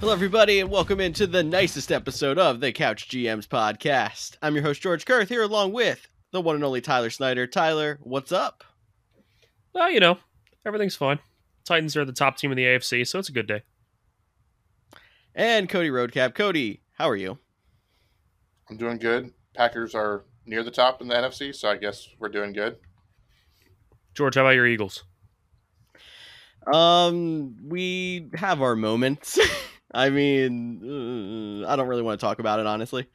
Hello, everybody, and welcome into the nicest episode of the Couch GMs podcast. I'm your host, George Kerth, here along with the one and only Tyler Snyder. Tyler, what's up? Well, you know, everything's fine. Titans are the top team in the AFC, so it's a good day. And Cody Roadcap. Cody, how are you? I'm doing good. Packers are near the top in the NFC, so I guess we're doing good. George, how about your Eagles? Um, we have our moments. I mean, uh, I don't really want to talk about it honestly.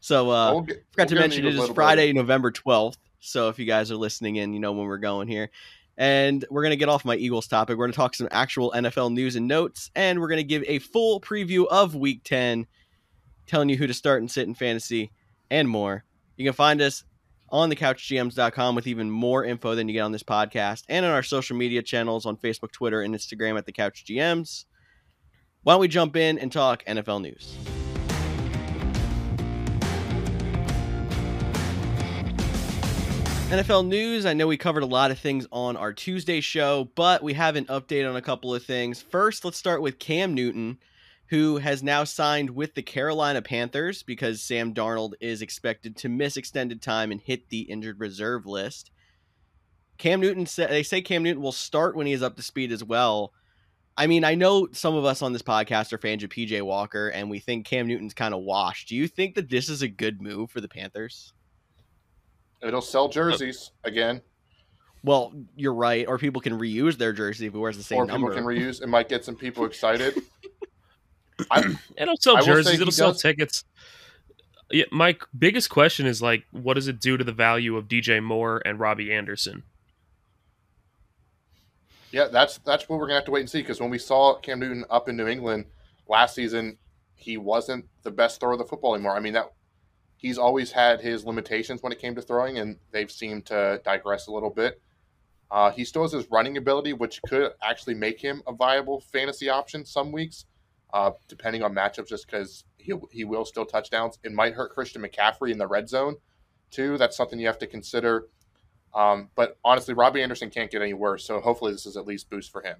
So, uh, We'll get- forgot we'll to mention it is Friday, bit. November 12th. So if you guys are listening in, you know when we're going here. And we're going to get off my Eagles topic. We're going to talk some actual NFL news and notes. And we're going to give a full preview of week 10, telling you who to start and sit in fantasy and more. You can find us on thecouchgms.com with even more info than you get on this podcast and on our social media channels on Facebook, Twitter, and Instagram at the Couch GMs. Why don't we jump in and talk NFL news? NFL news. I know we covered a lot of things on our Tuesday show, but we have an update on a couple of things. First, let's start with Cam Newton, who has now signed with the Carolina Panthers because Sam Darnold is expected to miss extended time and hit the injured reserve list. Cam Newton, they say Cam Newton will start when he is up to speed as well. I mean, I know some of us on this podcast are fans of PJ Walker, and we think Cam Newton's kind of washed. Do you think that this is a good move for the Panthers? It'll sell jerseys again, Well, you're right. Or people can reuse their jersey if it wears the same or number. people can reuse. It might get some people excited. I, It'll sell I jerseys. It'll sell does- tickets. Yeah, my biggest question is like, what does it do to the value of DJ Moore and Robbie Anderson? Yeah, that's that's what we're gonna have to wait and see. Because when we saw Cam Newton up in New England last season, he wasn't the best thrower of the football anymore. I mean that he's always had his limitations when it came to throwing, and they've seemed to digress a little bit. Uh, he still has his running ability, which could actually make him a viable fantasy option some weeks, uh, depending on matchups. Just because he he will still touchdowns, it might hurt Christian McCaffrey in the red zone, too. That's something you have to consider. Um, but honestly, Robbie Anderson can't get any worse, so hopefully this is at least boost for him.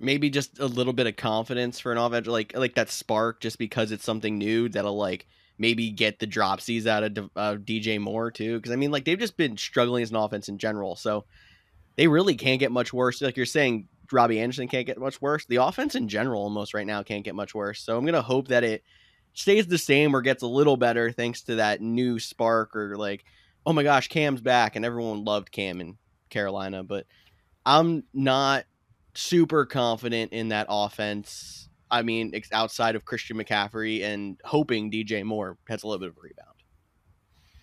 Maybe just a little bit of confidence for an offense, like like that spark, just because it's something new that'll like maybe get the dropsies out of uh, DJ Moore too. Because I mean, like they've just been struggling as an offense in general, so they really can't get much worse. Like you're saying, Robbie Anderson can't get much worse. The offense in general, almost right now, can't get much worse. So I'm gonna hope that it stays the same or gets a little better thanks to that new spark or like, oh my gosh, Cam's back, and everyone loved Cam in Carolina, but I'm not super confident in that offense. I mean, outside of Christian McCaffrey and hoping DJ Moore has a little bit of a rebound.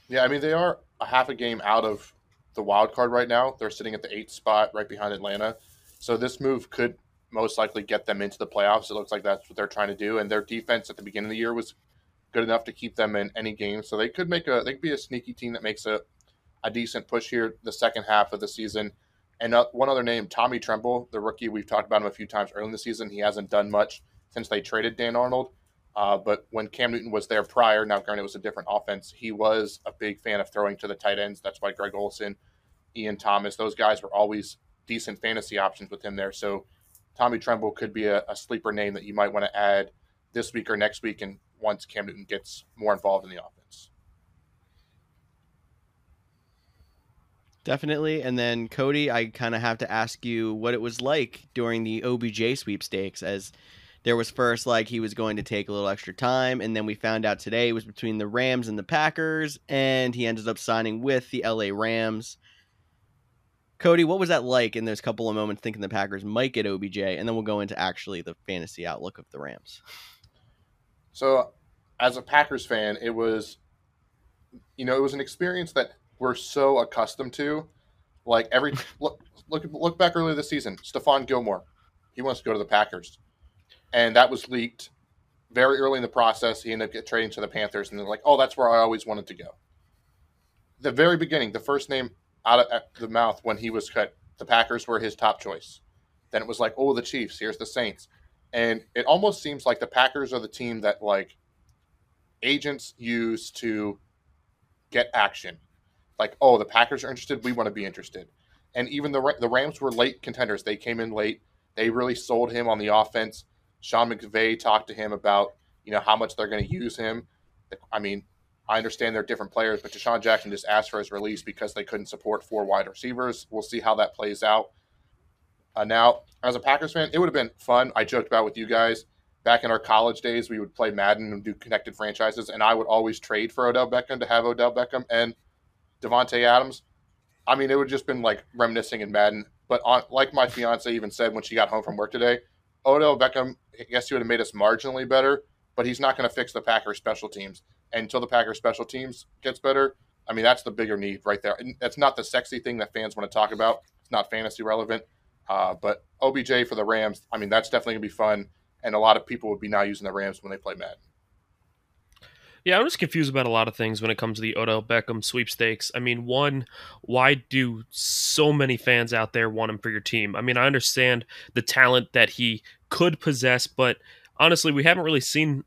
Yeah, I mean they are a half a game out of the wild card right now. They're sitting at the eighth spot, right behind Atlanta. So this move could most likely get them into the playoffs. It looks like that's what they're trying to do. And their defense at the beginning of the year was good enough to keep them in any game. So they could make a they could be a sneaky team that makes a a decent push here the second half of the season. And uh, one other name, Tommy Tremble, the rookie. We've talked about him a few times early in the season. He hasn't done much since they traded Dan Arnold. Uh, but when Cam Newton was there prior, now granted it was a different offense, he was a big fan of throwing to the tight ends. That's why Greg Olsen, Ian Thomas, those guys were always decent fantasy options with him there. So Tommy Tremble could be a, a sleeper name that you might want to add this week or next week, and once Cam Newton gets more involved in the offense. Definitely. And then Cody, I kind of have to ask you what it was like during the OBJ sweepstakes as there was first like he was going to take a little extra time and then we found out today it was between the Rams and the Packers and he ended up signing with the LA Rams. Cody, what was that like in those couple of moments thinking the Packers might get OBJ and then we'll go into actually the fantasy outlook of the Rams. So, as a Packers fan, it was, you know, it was an experience that we're so accustomed to. Like every look, look, look back earlier this season, Stephon Gilmore, he wants to go to the Packers, and that was leaked very early in the process. He ended up get trading to the Panthers, and they're like, "Oh, that's where I always wanted to go." The very beginning, the first name out of the mouth when he was cut, the Packers were his top choice. Then it was like, "Oh, the Chiefs. Here's the Saints." And it almost seems like the Packers are the team that like agents use to get action. Like, oh, the Packers are interested, we want to be interested. And even the the Rams were late contenders. They came in late. They really sold him on the offense. Sean McVay talked to him about you know how much they're going to use him. I mean, I understand they're different players, but DeSean Jackson just asked for his release because they couldn't support four wide receivers. We'll see how that plays out. Uh, now, as a Packers fan, it would have been fun. I joked about with you guys back in our college days. We would play Madden and do connected franchises, and I would always trade for Odell Beckham to have Odell Beckham and Davante Adams. I mean, it would just been like reminiscing in Madden. But on, like my fiance even said when she got home from work today, Odell Beckham, I guess he would have made us marginally better, but he's not going to fix the Packers special teams. And until the Packers special teams gets better, I mean, that's the bigger need right there. And that's not the sexy thing that fans want to talk about. It's not fantasy relevant. Uh, but OBJ for the Rams, I mean, that's definitely going to be fun. And a lot of people would be now using the Rams when they play Madden. Yeah, I'm just confused about a lot of things when it comes to the Odell Beckham sweepstakes. I mean, one, why do so many fans out there want him for your team? I mean, I understand the talent that he could possess, but honestly, we haven't really seen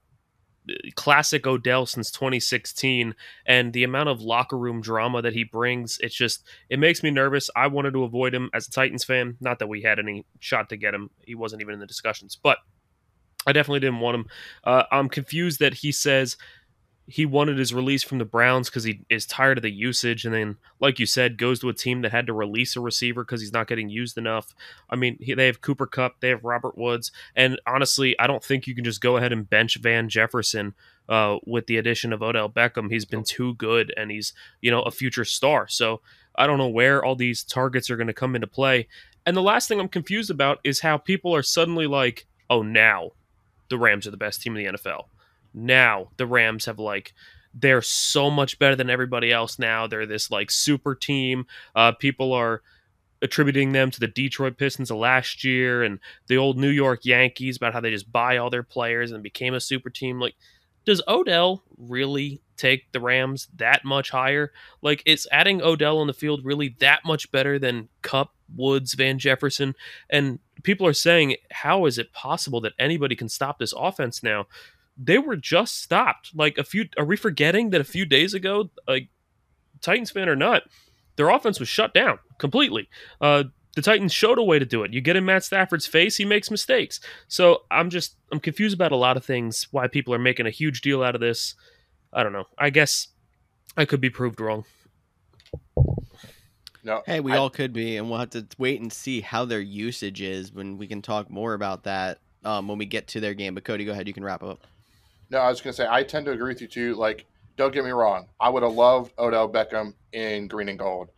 classic Odell since 2016 and the amount of locker room drama that he brings it's just it makes me nervous. I wanted to avoid him as a Titans fan. Not that we had any shot to get him. He wasn't even in the discussions but I definitely didn't want him. Uh, I'm confused that he says he wanted his release from the Browns because he is tired of the usage, and then, like you said, goes to a team that had to release a receiver because he's not getting used enough. I mean, he, they have Cooper Kupp, they have Robert Woods, and honestly, I don't think you can just go ahead and bench Van Jefferson uh, with the addition of Odell Beckham. He's been too good, and he's you know a future star. So I don't know where all these targets are going to come into play. And the last thing I'm confused about is how people are suddenly like, "Oh, now the Rams are the best team in the NFL." Now the Rams have like they're so much better than everybody else now. They're this like super team. Uh, people are attributing them to the Detroit Pistons of last year and the old New York Yankees about how they just buy all their players and became a super team. Like, does Odell really take the Rams that much higher? Like, is adding Odell on the field really that much better than Kupp, Woods, Van Jefferson? And people are saying, how is it possible that anybody can stop this offense now? They were just stopped. Like a few, are we forgetting that a few days ago, like Titans fan or not, their offense was shut down completely. Uh, the Titans showed a way to do it. You get in Matt Stafford's face, he makes mistakes. So I'm just I'm confused about a lot of things. Why people are making a huge deal out of this. I don't know. I guess I could be proved wrong. No, Hey, we I- all could be, and we'll have to wait and see how their usage is when we can talk more about that um, when we get to their game. But Cody, go ahead. You can wrap up. No, I was going to say I tend to agree with you too. Like, don't get me wrong, I would have loved Odell Beckham in green and gold.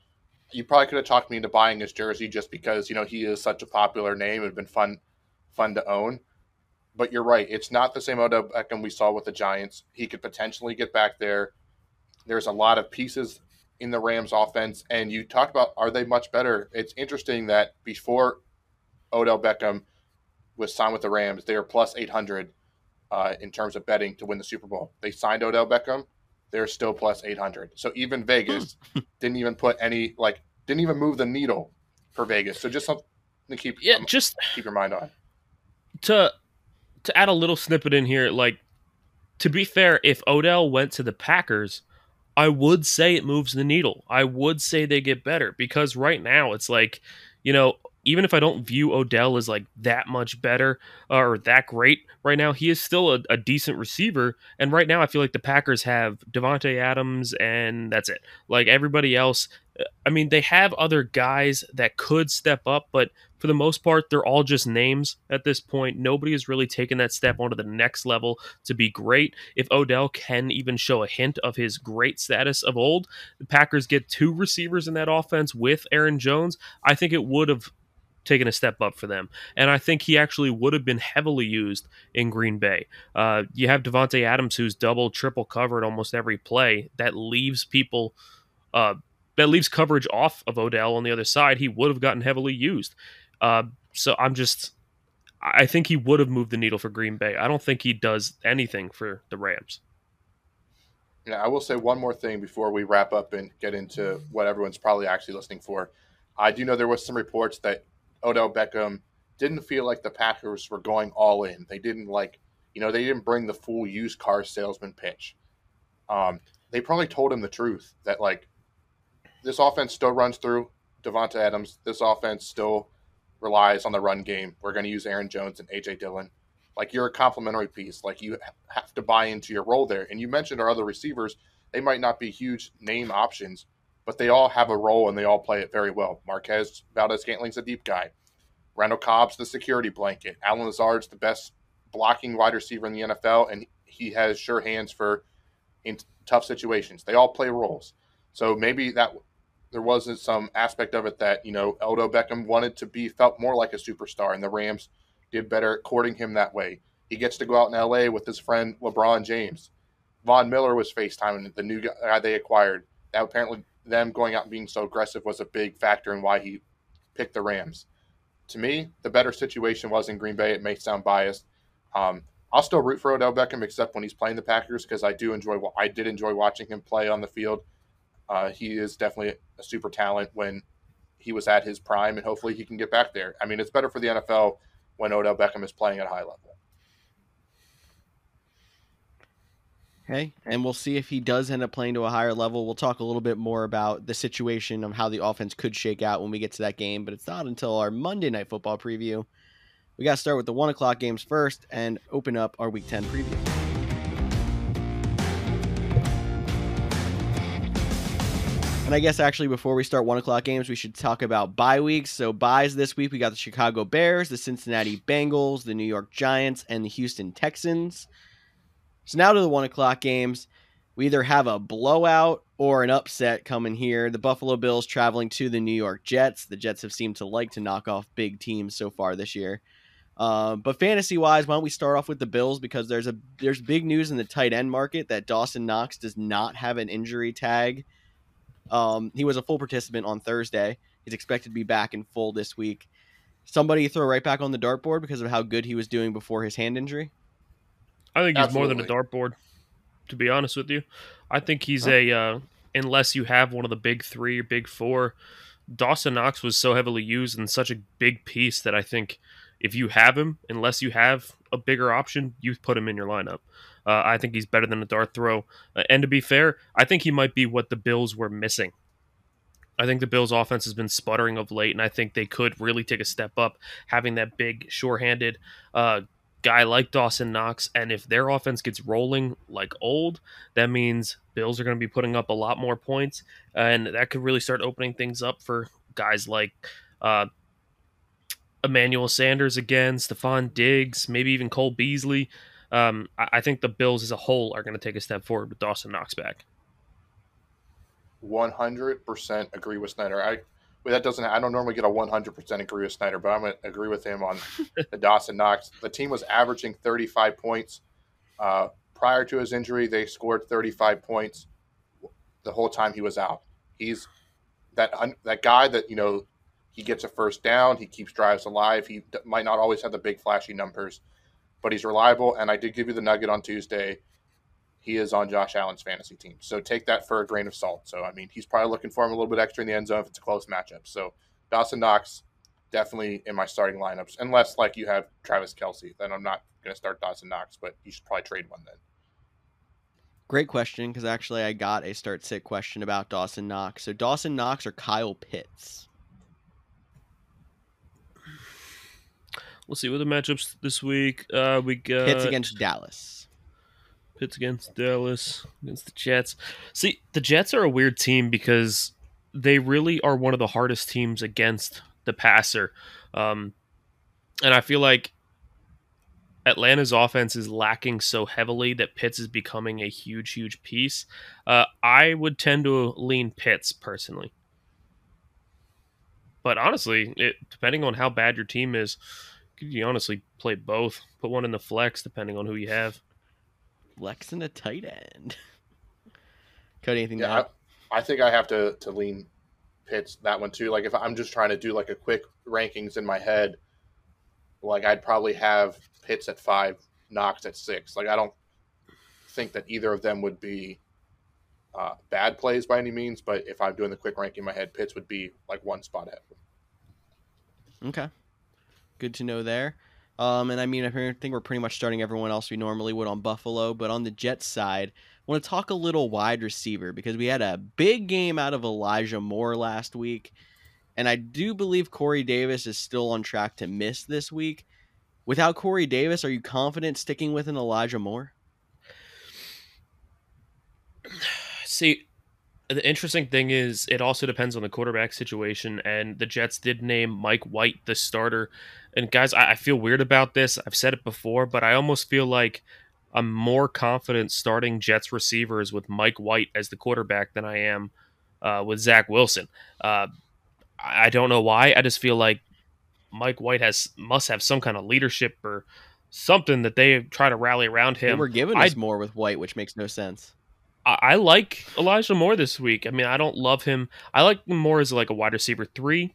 You probably could have talked me into buying his jersey just because you know he is such a popular name. It'd been fun, fun to own. But you're right; it's not the same Odell Beckham we saw with the Giants. He could potentially get back there. There's a lot of pieces in the Rams offense, and you talked about are they much better? It's interesting that before Odell Beckham was signed with the Rams, they were plus 800 uh, in terms of betting to win the Super Bowl. They signed Odell Beckham. They're still plus 800. So even Vegas didn't even put any, like, didn't even move the needle for Vegas. So just something to keep, Yeah, um, just keep your mind on. to to add a little snippet in here, like to be fair, if Odell went to the Packers, I would say it moves the needle. I would say they get better because right now it's like, you know, even if I don't view Odell as like that much better or that great right now, he is still a, a decent receiver. And right now, I feel like the Packers have Davante Adams, and that's it. Like everybody else, uh, I mean, they have other guys that could step up, but for the most part, they're all just names at this point. Nobody has really taken that step onto the next level to be great. If Odell can even show a hint of his great status of old, the Packers get two receivers in that offense with Aaron Jones. I think it would have taken a step up for them. And I think he actually would have been heavily used in Green Bay. Uh, you have Davante Adams, who's double, triple covered almost every play. That leaves people. Uh, that leaves coverage off of Odell on the other side. He would have gotten heavily used. Uh, so I'm just, I think he would have moved the needle for Green Bay. I don't think he does anything for the Rams. Yeah, I will say one more thing before we wrap up and get into what everyone's probably actually listening for. I do know there was some reports that Odell Beckham didn't feel like the Packers were going all in. They didn't like, you know, they didn't bring the full used car salesman pitch. Um, they probably told him the truth that like this offense still runs through Davante Adams. This offense still relies on the run game. We're going to use Aaron Jones and AJ Dillon. Like you're a complementary piece. Like you have to buy into your role there. And you mentioned our other receivers; they might not be huge name options, but they all have a role and they all play it very well. Marquez Valdes-Scantling's a deep guy. Randall Cobb's the security blanket. Allen Lazard's the best blocking wide receiver in the NFL, and he has sure hands for in tough situations. They all play roles. So maybe that there wasn't some aspect of it that you know Odell Beckham wanted to be felt more like a superstar, and the Rams did better at courting him that way. He gets to go out in L.A. with his friend LeBron James. Von Miller was FaceTiming the new guy they acquired. That apparently them going out and being so aggressive was a big factor in why he picked the Rams. To me, the better situation was in Green Bay. It may sound biased. Um, I'll still root for Odell Beckham, except when he's playing the Packers, because I do enjoy. I did enjoy watching him play on the field. Uh, he is definitely a super talent when he was at his prime, and hopefully he can get back there. I mean, it's better for the NFL when Odell Beckham is playing at a high level. Okay, and we'll see if he does end up playing to a higher level. We'll talk a little bit more about the situation of how the offense could shake out when we get to that game, but it's not until our Monday Night Football preview. We got to start with the one o'clock games first and open up our Week 10 preview. And I guess actually before we start one o'clock games, we should talk about bye weeks. So byes this week, we got the Chicago Bears, the Cincinnati Bengals, the New York Giants, and the Houston Texans. So now to the one o'clock games. We either have a blowout or an upset coming here. The Buffalo Bills traveling to the New York Jets. The Jets have seemed to like to knock off big teams so far this year. Uh, but fantasy wise, why don't we start off with the Bills because there's a there's big news in the tight end market that Dawson Knox does not have an injury tag um, he was a full participant on Thursday. He's expected to be back in full this week. Somebody throw right back on the dartboard because of how good he was doing before his hand injury. I think he's Absolutely. more than a dartboard. To be honest with you, I think he's huh? a uh, unless you have one of the big three or big four. Dawson Knox was so heavily used and such a big piece that I think if you have him, unless you have a bigger option, you put him in your lineup. Uh, I think he's better than a dart throw. Uh, and to be fair, I think he might be what the Bills were missing. I think the Bills' offense has been sputtering of late, and I think they could really take a step up having that big, sure-handed uh, guy like Dawson Knox. And if their offense gets rolling like old, that means Bills are going to be putting up a lot more points, and that could really start opening things up for guys like uh, Emmanuel Sanders again, Stefon Diggs, maybe even Cole Beasley. Um, I, I, think the Bills as a whole are going to take a step forward with Dawson Knox back. One hundred percent agree with Snyder. I well, that doesn't. I don't normally get a one hundred percent agree with Snyder, but I'm going to agree with him on the Dawson Knox. The team was averaging thirty five points uh, prior to his injury. They scored thirty five points the whole time he was out. He's that that guy that you know he gets a first down. He keeps drives alive. He might not always have the big flashy numbers, but he's reliable. And I did give you the nugget on Tuesday. He is on Josh Allen's fantasy team. So take that for a grain of salt. So, I mean, he's probably looking for him a little bit extra in the end zone if it's a close matchup. So, Dawson Knox, definitely in my starting lineups, unless like you have Travis Kelce, Then I'm not going to start Dawson Knox, but you should probably trade one then. Great question because actually I got a start sit question about Dawson Knox. So Dawson Knox or Kyle Pitts? We'll see what the matchups this week. Uh, we got Pitts against Dallas. Pitts against Dallas against the Jets. See, the Jets are a weird team because they really are one of the hardest teams against the passer, um, and I feel like Atlanta's offense is lacking so heavily that Pitts is becoming a huge, huge piece. Uh, I would tend to lean Pitts personally, but honestly, it, depending on how bad your team is, you honestly play both. Put one in the flex, depending on who you have. Flex and a tight end. Cody, anything? Yeah, I, I, think I have to to lean Pitts that one too. Like if I'm just trying to do like a quick rankings in my head, like I'd probably have Pitts at five, Knox at six. Like I don't think that either of them would be uh, bad plays by any means, but if I'm doing the quick ranking in my head, Pitts would be like one spot ahead. Okay good to know there. Um, and I mean, I think we're pretty much starting everyone else we normally would on Buffalo, but on the Jets side, I want to talk a little wide receiver because we had a big game out of Elijah Moore last week, and I do believe Corey Davis is still on track to miss this week. Without Corey Davis, are you confident sticking with an Elijah Moore? See, the interesting thing is it also depends on the quarterback situation, and the Jets did name Mike White the starter. And guys, I, I feel weird about this. I've said it before, but I almost feel like I'm more confident starting Jets receivers with Mike White as the quarterback than I am uh, with Zach Wilson. Uh, I don't know why. I just feel like Mike White has must have some kind of leadership or something that they try to rally around him. They were giving us I, more with White, which makes no sense. I, I, like Elijah Moore this week. I mean, I don't love him. I like him more as like a wide receiver three,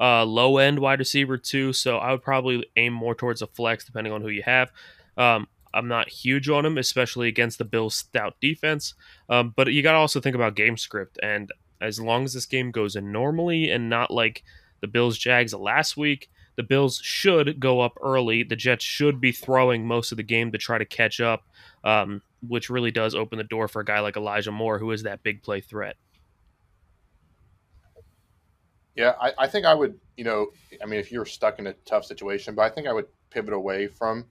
uh, low end wide receiver two. So I would probably aim more towards a flex, depending on who you have. Um, I'm not huge on him, especially against the Bills' stout defense. Um, but you got to also think about game script. And as long as this game goes in normally and not like the Bills Jags last week, the Bills should go up early. The Jets should be throwing most of the game to try to catch up, um, which really does open the door for a guy like Elijah Moore, who is that big play threat. Yeah, I, I think I would, you know, I mean, if you're stuck in a tough situation, but I think I would pivot away from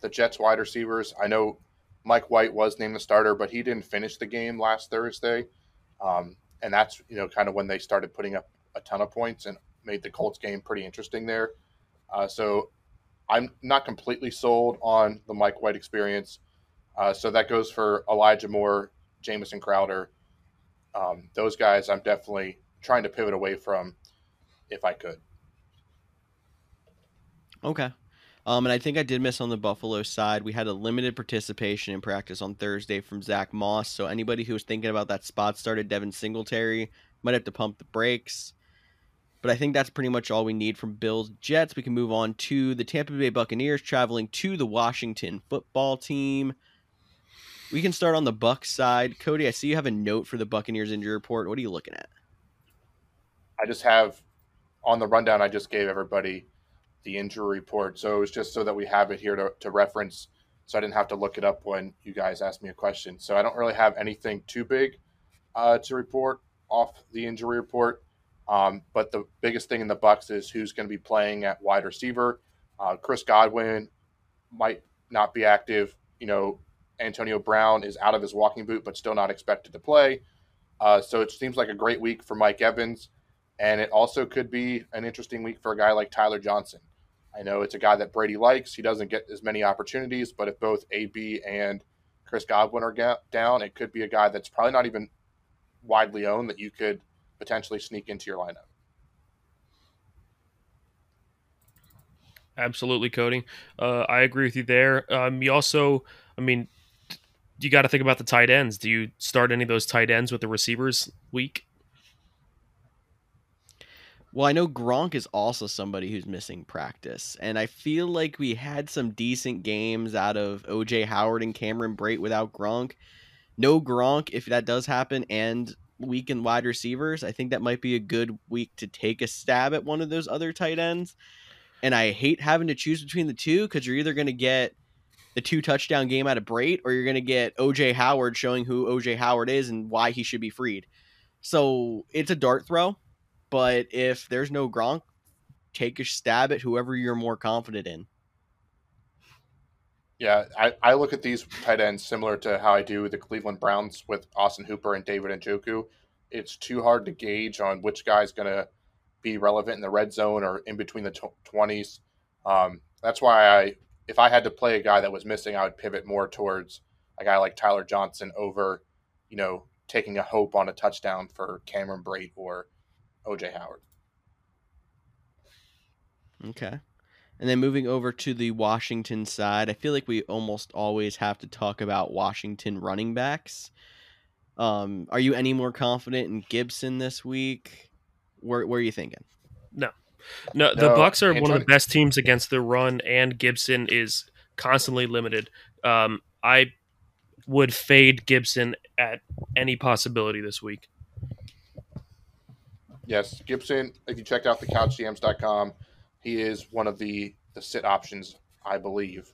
the Jets wide receivers. I know Mike White was named the starter, but he didn't finish the game last Thursday. Um, and that's, you know, kind of when they started putting up a ton of points and made the Colts game pretty interesting there. Uh, so I'm not completely sold on the Mike White experience. Uh, so that goes for Elijah Moore, Jamison Crowder. Um, those guys I'm definitely trying to pivot away from if I could. Okay. Um, and I think I did miss on the Buffalo side. We had a limited participation in practice on Thursday from Zack Moss. So anybody who was thinking about that spot started Devin Singletary might have to pump the brakes. But I think that's pretty much all we need from Bills Jets. We can move on to the Tampa Bay Buccaneers traveling to the Washington football team. We can start on the Buck side. Cody, I see you have a note for the Buccaneers injury report. What are you looking at? I just have on the rundown I just gave everybody the injury report. So it was just so that we have it here to, to reference. So I didn't have to look it up when you guys asked me a question. So I don't really have anything too big uh, to report off the injury report. Um, but the biggest thing in the Bucks is who's going to be playing at wide receiver. Uh, Chris Godwin might not be active. You know, Antonio Brown is out of his walking boot, but still not expected to play. Uh, so it seems like a great week for Mike Evans, and it also could be an interesting week for a guy like Tyler Johnson. I know it's a guy that Brady likes. He doesn't get as many opportunities, but if both AB and Chris Godwin are down, it could be a guy that's probably not even widely owned that you could potentially sneak into your lineup. Absolutely, Cody. Uh, I agree with you there. Um, you also, I mean, you got to think about the tight ends. Do you start any of those tight ends with the receivers week? Well, I know Gronk is also somebody who's missing practice, and I feel like we had some decent games out of OJ Howard and Cameron Brate without Gronk. No Gronk, if that does happen, and weak in wide receivers, I think that might be a good week to take a stab at one of those other tight ends. And I hate having to choose between the two because you're either going to get the two touchdown game out of Brate or you're going to get OJ Howard showing who OJ Howard is and why he should be freed. So it's a dart throw. But if there's no Gronk, take a stab at whoever you're more confident in. Yeah, I, I look at these tight ends similar to how I do the Cleveland Browns with Austin Hooper and David Njoku. It's too hard to gauge on which guy's going to be relevant in the red zone or in between the t- 20s. Um, that's why I, if I had to play a guy that was missing, I would pivot more towards a guy like Tyler Johnson over, you know, taking a hope on a touchdown for Cameron Brate or OJ Howard. Okay. And then moving over to the Washington side, I feel like we almost always have to talk about Washington running backs. Um, are you any more confident in Gibson this week? Where, where are you thinking? No. No, the no, Bucs are one of the best teams against the run, and Gibson is constantly limited. Um, I would fade Gibson at any possibility this week. Yes, Gibson. If you checked out the couchgms.com, he is one of the the sit options, I believe.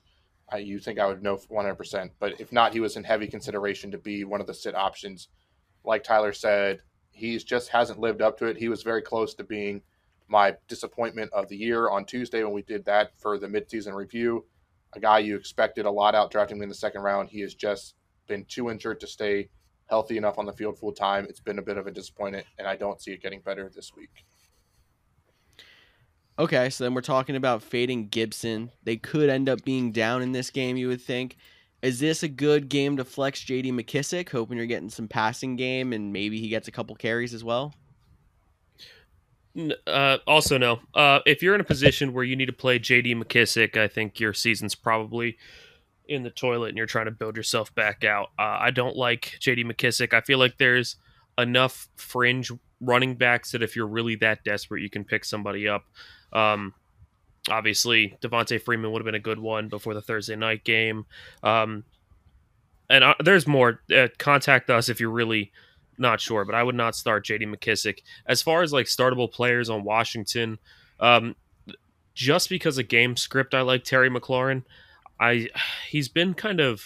I, you think I would know 100%, but if not, he was in heavy consideration to be one of the sit options. Like Tyler said, he's just hasn't lived up to it. He was very close to being my disappointment of the year on Tuesday when we did that for the midseason review. A guy you expected a lot out drafting him in the second round. He has just been too injured to stay healthy enough on the field full time. It's been a bit of a disappointment, and I don't see it getting better this week. Okay, so then we're talking about fading Gibson. They could end up being down in this game, you would think. Is this a good game to flex JD McKissic, hoping you're getting some passing game and maybe he gets a couple carries as well? Uh, also, no. Uh, if you're in a position where you need to play JD McKissic, I think your season's probably in the toilet and you're trying to build yourself back out. Uh, I don't like JD McKissic. I feel like there's enough fringe running backs that if you're really that desperate, you can pick somebody up. Um, obviously, Devonta Freeman would have been a good one before the Thursday night game. Um, and uh, there's more. Uh, contact us if you're really not sure, but I would not start J.D. McKissic As far as like startable players on Washington, um, just because of game script, I like Terry McLaurin. I he's been kind of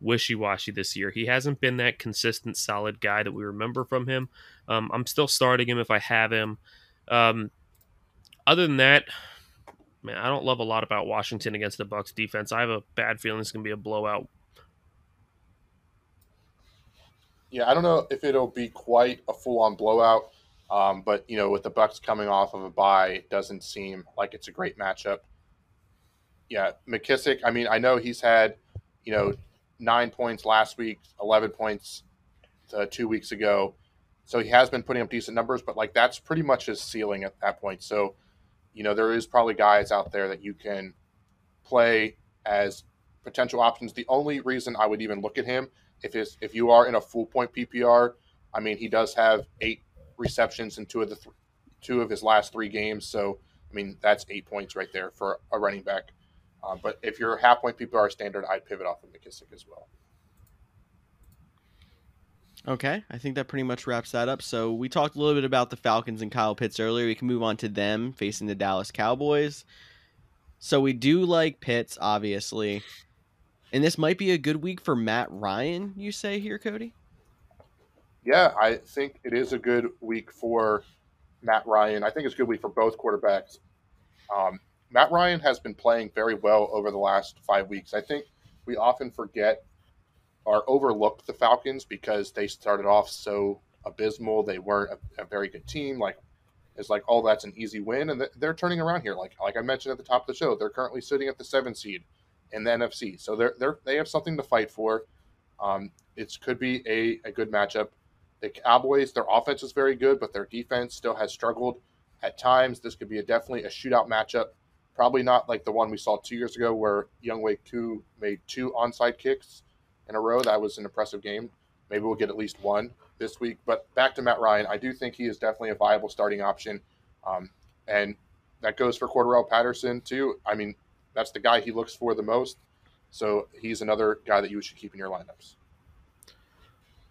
wishy-washy this year. He hasn't been that consistent, solid guy that we remember from him. Um, I'm still starting him if I have him. Um, other than that, man, I don't love a lot about Washington against the Bucks defense. I have a bad feeling it's going to be a blowout. Yeah, I don't know if it'll be quite a full-on blowout, um, but you know, with the Bucks coming off of a bye, it doesn't seem like it's a great matchup. Yeah, McKissic. I mean, I know he's had, you know, nine points last week, eleven points uh, two weeks ago, so he has been putting up decent numbers. But like that's pretty much his ceiling at that point. So you know, there is probably guys out there that you can play as potential options. The only reason I would even look at him if is if you are in a full point PPR, I mean, he does have eight receptions in two of the th- two of his last three games. So I mean, that's eight points right there for a running back. Um, but if you're half point PPR standard, I'd pivot off of McKissic as well. Okay, I think that pretty much wraps that up. So we talked a little bit about the Falcons and Kyle Pitts earlier. We can move on to them facing the Dallas Cowboys. So we do like Pitts, obviously. And this might be a good week for Matt Ryan, you say here, Cody? Yeah, I think it is a good week for Matt Ryan. I think it's a good week for both quarterbacks. Um, Matt Ryan has been playing very well over the last five weeks. I think we often forget or overlooked the Falcons because they started off so abysmal. They weren't a, a very good team. Like it's like, oh, that's an easy win, and they're turning around here. Like like I mentioned at the top of the show, they're currently sitting at the seven seed in the NFC, so they're they're they have something to fight for. Um, it could be a, a good matchup. The Cowboys, their offense is very good, but their defense still has struggled at times. This could be a, definitely a shootout matchup. Probably not like the one we saw two years ago where Younghoe Koo made two onside kicks in a row. That was an impressive game. Maybe we'll get at least one this week. But back to Matt Ryan, I do think he is definitely a viable starting option. Um, and that goes for Cordarrelle Patterson, too. I mean, that's the guy he looks for the most. So he's another guy that you should keep in your lineups.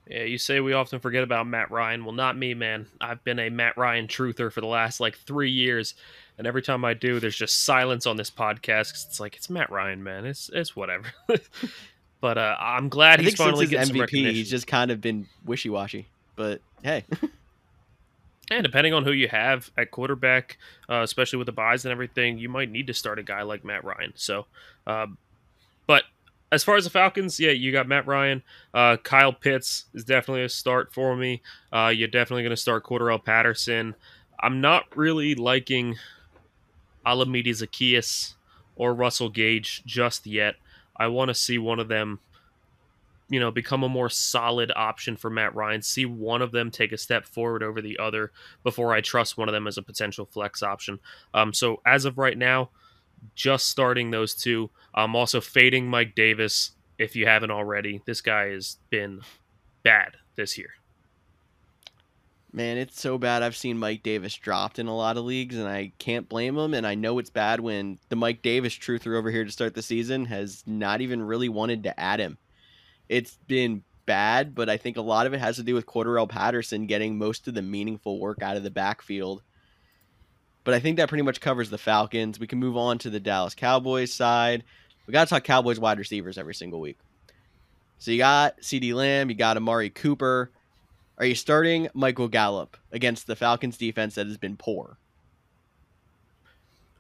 Yeah, you say we often forget about Matt Ryan. Well, not me, man. I've been a Matt Ryan truther for the last like three years, and every time I do, there's just silence on this podcast. It's like it's Matt Ryan, man. It's it's whatever. But uh, I'm glad I he's finally getting MVP. He's just kind of been wishy washy. But hey. and depending on who you have at quarterback, uh, especially with the byes and everything, you might need to start a guy like Matt Ryan. So, um, but as far as the Falcons, yeah, you got Matt Ryan. Uh, Kyle Pitts is definitely a start for me. Uh, you're definitely going to start Cordarrelle Patterson. I'm not really liking Olamide Zaccheaus or Russell Gage just yet. I want to see one of them, you know, become a more solid option for Matt Ryan. See one of them take a step forward over the other before I trust one of them as a potential flex option. Um, so as of right now, just starting those two. I'm also fading Mike Davis if you haven't already. This guy has been bad this year. Man, it's so bad. I've seen Mike Davis dropped in a lot of leagues, and I can't blame him. And I know it's bad when the Mike Davis truther over here to start the season has not even really wanted to add him. It's been bad, but I think a lot of it has to do with Cordarrelle Patterson getting most of the meaningful work out of the backfield. But I think that pretty much covers the Falcons. We can move on to the Dallas Cowboys side. We got to talk Cowboys wide receivers every single week. So you got CeeDee Lamb, you got Amari Cooper. Are you starting Michael Gallup against the Falcons defense that has been poor?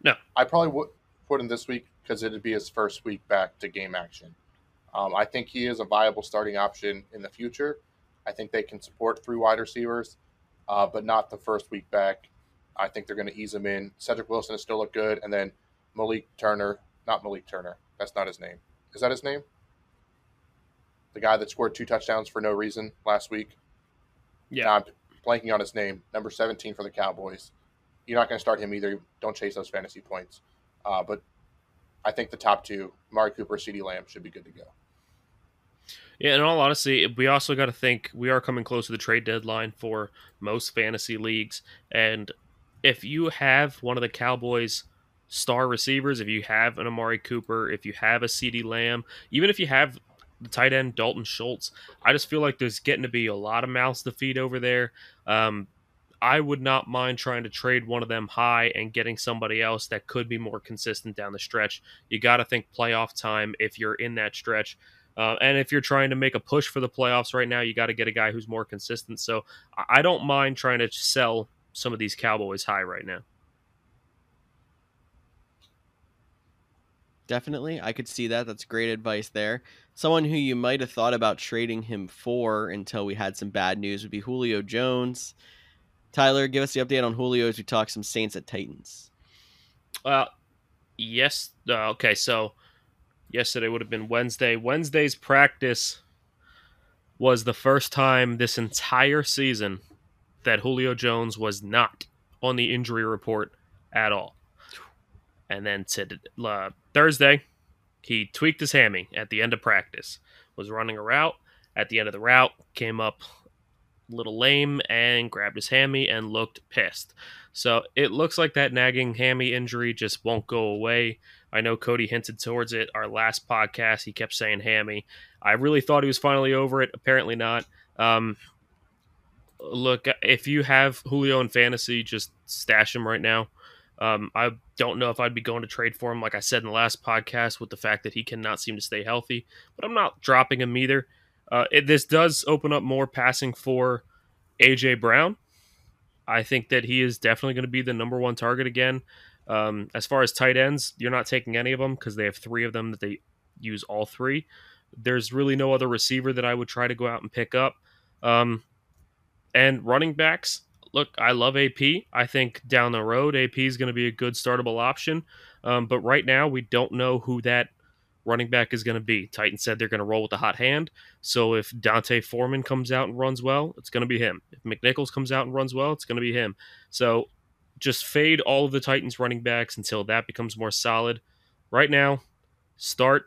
No. I probably would put him this week because it'd be his first week back to game action. Um, I think he is a viable starting option in the future. I think they can support three wide receivers, uh, but not the first week back. I think they're going to ease him in. Cedric Wilson is still look good, and then Malik Turner, not Malik Turner. That's not his name. Is that his name? The guy that scored two touchdowns for no reason last week. Yeah, Now I'm blanking on his name. Number 17 for the Cowboys. You're not going to start him either. Don't chase those fantasy points. Uh, but I think the top two, Mari Cooper, CeeDee Lamb, should be good to go. Yeah, in all honesty, we also got to think we are coming close to the trade deadline for most fantasy leagues. And if you have one of the Cowboys' star receivers, if you have an Amari Cooper, if you have a CeeDee Lamb, even if you have the tight end Dalton Schultz, I just feel like there's getting to be a lot of mouths to feed over there. Um, I would not mind trying to trade one of them high and getting somebody else that could be more consistent down the stretch. You got to think playoff time if you're in that stretch. Uh, and if you're trying to make a push for the playoffs right now, you got to get a guy who's more consistent. So I don't mind trying to sell some of these Cowboys high right now. Definitely. I could see that. That's great advice there. Someone who you might have thought about trading him for until we had some bad news would be Julio Jones. Tyler, give us the update on Julio as we talk some Saints at Titans. Uh, yes. Uh, okay, so yesterday would have been Wednesday. Wednesday's practice was the first time this entire season that Julio Jones was not on the injury report at all. And then to uh, Thursday, he tweaked his hammy at the end of practice. Was running a route. At the end of the route, came up a little lame and grabbed his hammy and looked pissed. So it looks like that nagging hammy injury just won't go away. I know Cody hinted towards it. Our last podcast, he kept saying hammy. I really thought he was finally over it. Apparently not. Um, look, if you have Julio in fantasy, just stash him right now. Um, I don't know if I'd be going to trade for him, like I said in the last podcast, with the fact that he cannot seem to stay healthy. But I'm not dropping him either. Uh, it, this does open up more passing for AJ Brown. I think that he is definitely going to be the number one target again. Um, as far as tight ends, you're not taking any of them because they have three of them that they use all three. There's really no other receiver that I would try to go out and pick up. Um, and running backs, look, I love AP. I think down the road, AP is going to be a good startable option. Um, but right now, we don't know who that running back is going to be. Titan said they're going to roll with the hot hand. So if D'Onta Foreman comes out and runs well, it's going to be him. If McNichols comes out and runs well, it's going to be him. So just fade all of the Titans running backs until that becomes more solid. Right now, start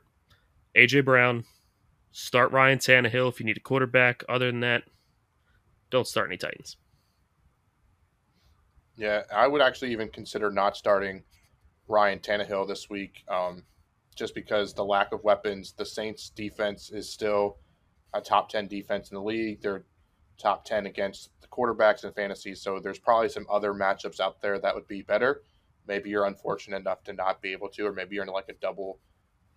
AJ Brown, start Ryan Tannehill if you need a quarterback. Other than that, don't start any Titans. Yeah, I would actually even consider not starting Ryan Tannehill this week, um, just because the lack of weapons. The Saints' defense is still a top ten defense in the league. They're top ten against the quarterbacks in fantasy, so there's probably some other matchups out there that would be better. Maybe you're unfortunate enough to not be able to, or maybe you're in like a double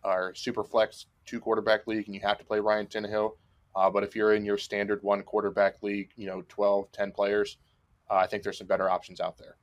or super flex two quarterback league and you have to play Ryan Tannehill. Uh, but if you're in your standard one quarterback league, you know, 12, 10 players, uh, I think there's some better options out there.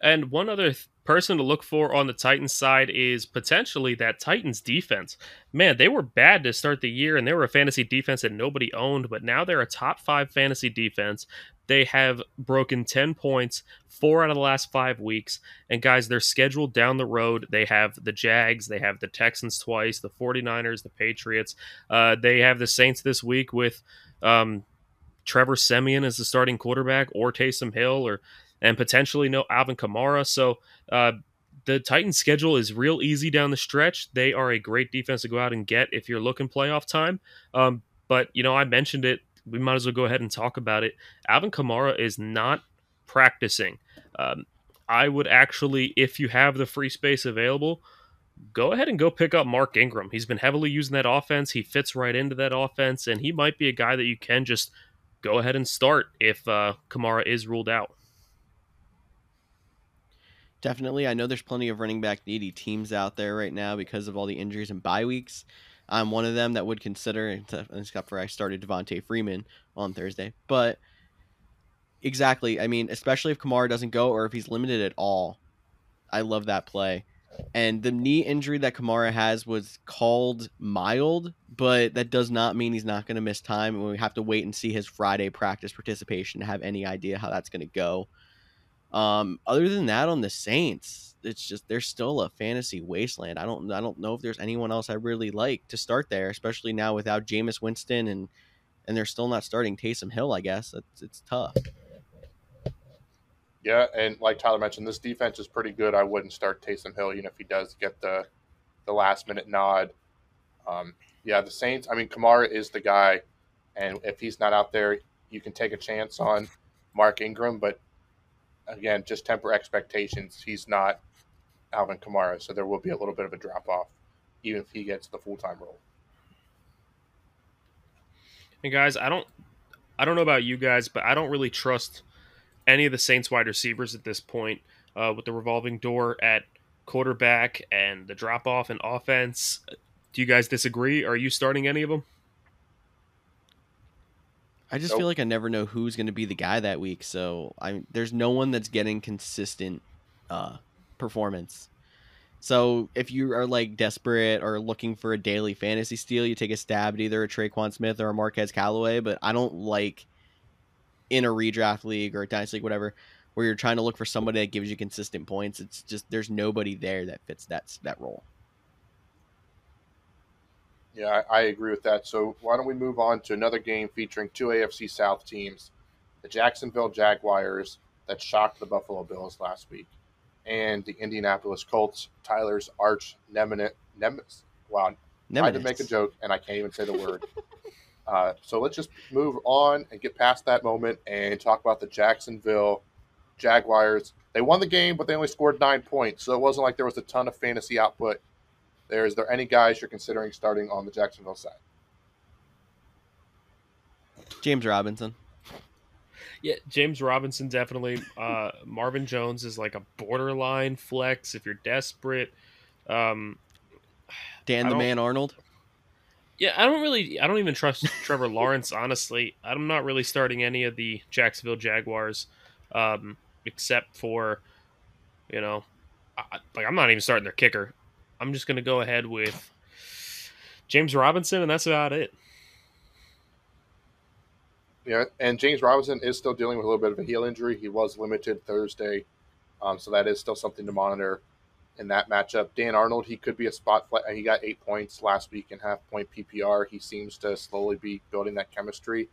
And one other th- person to look for on the Titans side is potentially that Titans defense. Man, they were bad to start the year and they were a fantasy defense that nobody owned, but now they're a top five fantasy defense. They have broken 10 points four out of the last five weeks. And guys, they're scheduled down the road. They have the Jags, they have the Texans twice, the 49ers, the Patriots. Uh, they have the Saints this week with um, Trevor Siemian as the starting quarterback or Taysom Hill or and potentially no Alvin Kamara. So uh, the Titans' schedule is real easy down the stretch. They are a great defense to go out and get if you're looking playoff time. Um, but you know, I mentioned it. We might as well go ahead and talk about it. Alvin Kamara is not practicing. Um, I would actually, if you have the free space available, go ahead and go pick up Mark Ingram. He's been heavily using that offense. He fits right into that offense, and he might be a guy that you can just go ahead and start if uh, Kamara is ruled out. Definitely. I know there's plenty of running back needy teams out there right now because of all the injuries and bye weeks. I'm one of them that would consider, except for I started Devonta Freeman on Thursday. But exactly, I mean, especially if Kamara doesn't go or if he's limited at all, I love that play. And the knee injury that Kamara has was called mild, but that does not mean he's not going to miss time. And we have to wait and see his Friday practice participation to have any idea how that's going to go. Um, other than that, on the Saints, it's just they're still a fantasy wasteland. I don't I don't know if there's anyone else I really like to start there, especially now without Jameis Winston and and they're still not starting Taysom Hill. I guess it's it's tough. Yeah, and like Tyler mentioned, this defense is pretty good. I wouldn't start Taysom Hill, even if he does get the the last minute nod. Um, yeah, the Saints. I mean, Kamara is the guy, and if he's not out there, you can take a chance on Mark Ingram. But again, just temper expectations. He's not Alvin Kamara, so there will be a little bit of a drop off, even if he gets the full time role. And guys, I don't, I don't know about you guys, but I don't really trust any of the Saints wide receivers at this point uh, with the revolving door at quarterback and the drop off in offense. Do you guys disagree? Are you starting any of them? I just nope. feel like I never know who's going to be the guy that week. So I there's no one that's getting consistent uh, performance. So if you are like desperate or looking for a daily fantasy steal, you take a stab at either a Tre'Quan Smith or a Marquez Callaway. But I don't like in a redraft league or a dynasty league, whatever, where you're trying to look for somebody that gives you consistent points. It's just there's nobody there that fits that that role. Yeah, I, I agree with that. So why don't we move on to another game featuring two AFC South teams, the Jacksonville Jaguars that shocked the Buffalo Bills last week, and the Indianapolis Colts, Tyler's arch nemesis. nemesis wow, I had to make a joke and I can't even say the word. Uh, so let's just move on and get past that moment and talk about the Jacksonville Jaguars. They won the game, but they only scored nine points, so it wasn't like there was a ton of fantasy output. There is there any guys you're considering starting on the Jacksonville side? James Robinson. Yeah, James Robinson definitely. Uh, Marvin Jones is like a borderline flex if you're desperate. Um, Dan the Man Arnold. Yeah, I don't really, I don't even trust Trevor Lawrence. Honestly, I'm not really starting any of the Jacksonville Jaguars, um, except for, you know, I, like I'm not even starting their kicker. I'm just gonna go ahead with James Robinson, and that's about it. Yeah, and James Robinson is still dealing with a little bit of a heel injury. He was limited Thursday, um, so that is still something to monitor in that matchup. Dan Arnold, he could be a spot. He got eight points last week in half point PPR. He seems to slowly be building that chemistry.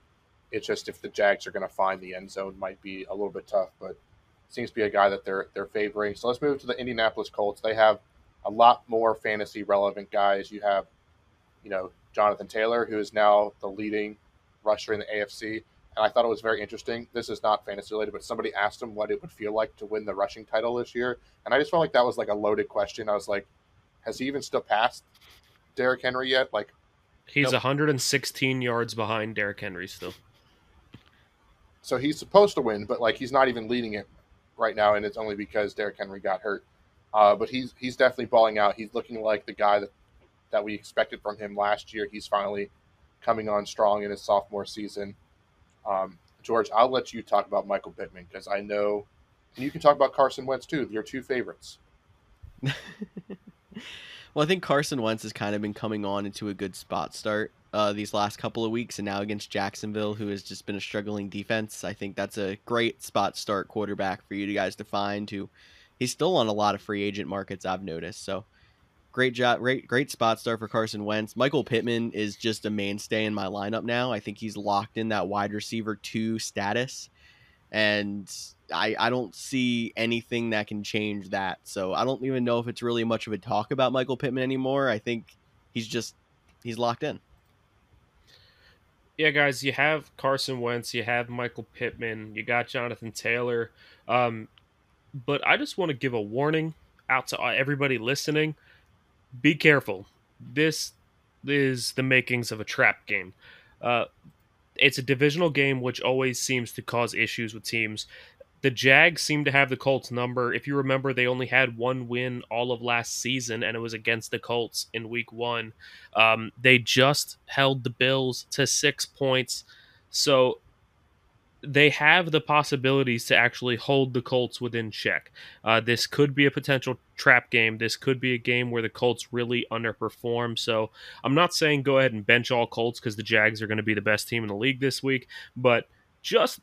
It's just if the Jags are going to find the end zone, might be a little bit tough, but seems to be a guy that they're they're favoring. So let's move to the Indianapolis Colts. They have a lot more fantasy relevant guys. You have, you know, Jonathan Taylor, who is now the leading rusher in the AFC and I thought it was very interesting. This is not fantasy related, but somebody asked him what it would feel like to win the rushing title this year, and I just felt like that was like a loaded question. I was like, has he even still passed Derrick Henry yet? Like, he's nope. 116 yards behind Derrick Henry still. So he's supposed to win, but like he's not even leading it right now, and it's only because Derrick Henry got hurt. Uh, but he's he's definitely balling out. He's looking like the guy that that we expected from him last year. He's finally coming on strong in his sophomore season. Um, George, I'll let you talk about Michael Pittman because I know, and you can talk about Carson Wentz too. Your two favorites. well, I think Carson Wentz has kind of been coming on into a good spot start uh, these last couple of weeks, and now against Jacksonville, who has just been a struggling defense. I think that's a great spot start quarterback for you guys to find. Who he's still on a lot of free agent markets, I've noticed. So great job, great great spot start for Carson Wentz. Michael Pittman is just a mainstay in my lineup now. I think he's locked in that wide receiver two status, and I I don't see anything that can change that. So I don't even know if it's really much of a talk about Michael Pittman anymore. I think he's just he's locked in. Yeah, guys, you have Carson Wentz, you have Michael Pittman, you got Jonathan Taylor. Um, but I just want to give a warning out to everybody listening be careful. This is the makings of a trap game. Uh, it's a divisional game, which always seems to cause issues with teams. The Jags seem to have the Colts number. If you remember, they only had one win all of last season, and it was against the Colts in week one. Um, they just held the Bills to six points. So they have the possibilities to actually hold the Colts within check. Uh, this could be a potential trap game. This could be a game where the Colts really underperform. So I'm not saying go ahead and bench all Colts because the Jags are going to be the best team in the league this week, but just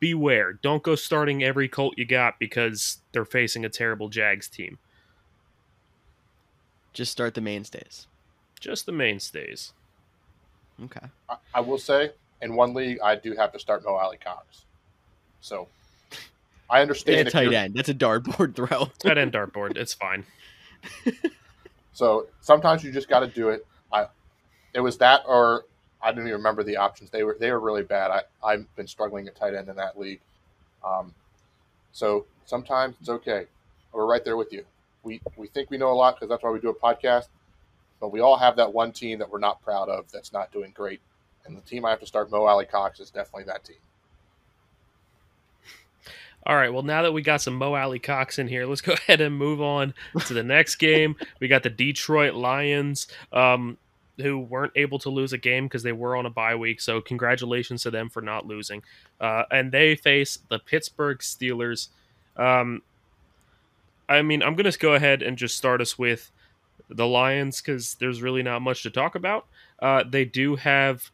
beware. Don't go starting every Colt you got because they're facing a terrible Jags team. Just start the mainstays. Just the mainstays. Okay. I, I will say, in one league, I do have to start Mo Alie-Cox. So I understand. It's a tight end. That's a dartboard throw. tight end dartboard. It's fine. so sometimes you just got to do it. I, it was that, or I don't even remember the options. They were they were really bad. I I've been struggling at tight end in that league. Um, so sometimes it's okay. We're right there with you. We we think we know a lot because that's why we do a podcast. But we all have that one team that we're not proud of that's not doing great. And the team I have to start, Mo Alie-Cox, is definitely that team. All right. Well, now that we got some Mo Alie-Cox in here, let's go ahead and move on to the next game. We got the Detroit Lions, um, who weren't able to lose a game because they were on a bye week. So, congratulations to them for not losing. Uh, and they face the Pittsburgh Steelers. Um, I mean, I'm going to go ahead and just start us with the Lions because there's really not much to talk about. Uh, they do have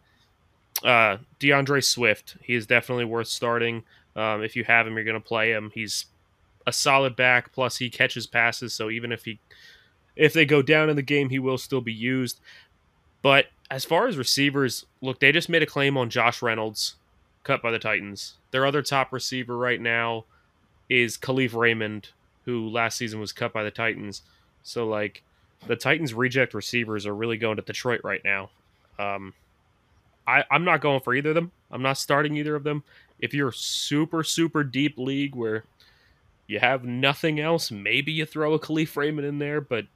uh, D'Andre Swift. He is definitely worth starting. Um, if you have him, you're going to play him. He's a solid back. Plus, he catches passes, so even if he if they go down in the game, he will still be used. But as far as receivers, look, they just made a claim on Josh Reynolds, cut by the Titans. Their other top receiver right now is Kalif Raymond, who last season was cut by the Titans. So like the Titans reject receivers are really going to Detroit right now. Um, I, I'm not going for either of them. I'm not starting either of them. If you're super, super deep league where you have nothing else, maybe you throw a Kalif Raymond in there, but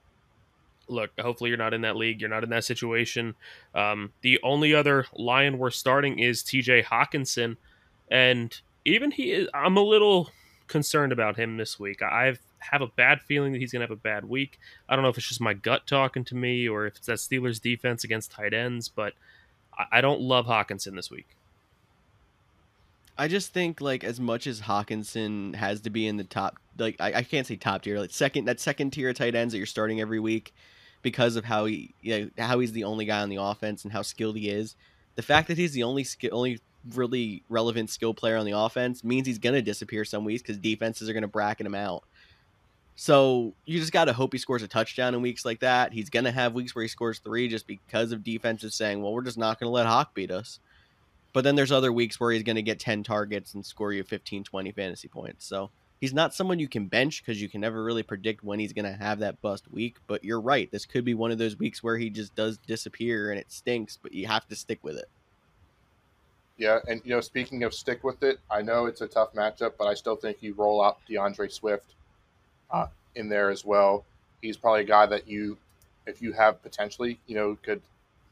look, hopefully you're not in that league. You're not in that situation. Um, the only other Lion we're starting is TJ Hockenson. And even he is, I'm a little concerned about him this week. I've have a bad feeling that he's going to have a bad week. I don't know if it's just my gut talking to me or if it's that Steelers defense against tight ends, but I, don't love Hockenson this week. I just think like as much as Hockenson has to be in the top, like I, I can't say top tier, like second that second tier tight ends that you're starting every week because of how he you know, how he's the only guy on the offense and how skilled he is. The fact that he's the only skill, only really relevant skill player on the offense means he's gonna disappear some weeks because defenses are gonna bracket him out. So you just got to hope he scores a touchdown in weeks like that. He's going to have weeks where he scores three just because of defenses saying, well, we're just not going to let Hawk beat us. But then there's other weeks where he's going to get 10 targets and score you 15, 20 fantasy points. So he's not someone you can bench because you can never really predict when he's going to have that bust week. But you're right. This could be one of those weeks where he just does disappear and it stinks, but you have to stick with it. Yeah, and you know, speaking of stick with it, I know it's a tough matchup, but I still think you roll out D'Andre Swift uh, in there as well. He's probably a guy that you, if you have potentially, you know, could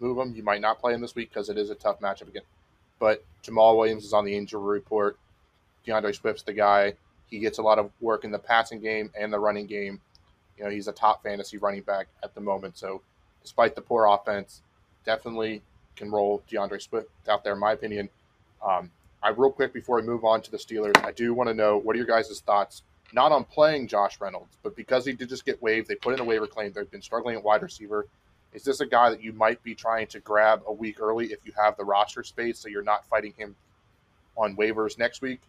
move him. You might not play him this week because it is a tough matchup again. But Jamaal Williams is on the injury report. D'Andre Swift's the guy. He gets a lot of work in the passing game and the running game. You know, he's a top fantasy running back at the moment. So, despite the poor offense, definitely can roll D'Andre Swift out there, in my opinion. Um, I real quick before we move on to the Steelers, I do want to know what are your guys' thoughts not on playing Josh Reynolds, but because he did just get waived, they put in a waiver claim. They've been struggling at wide receiver. Is this a guy that you might be trying to grab a week early if you have the roster space so you're not fighting him on waivers next week?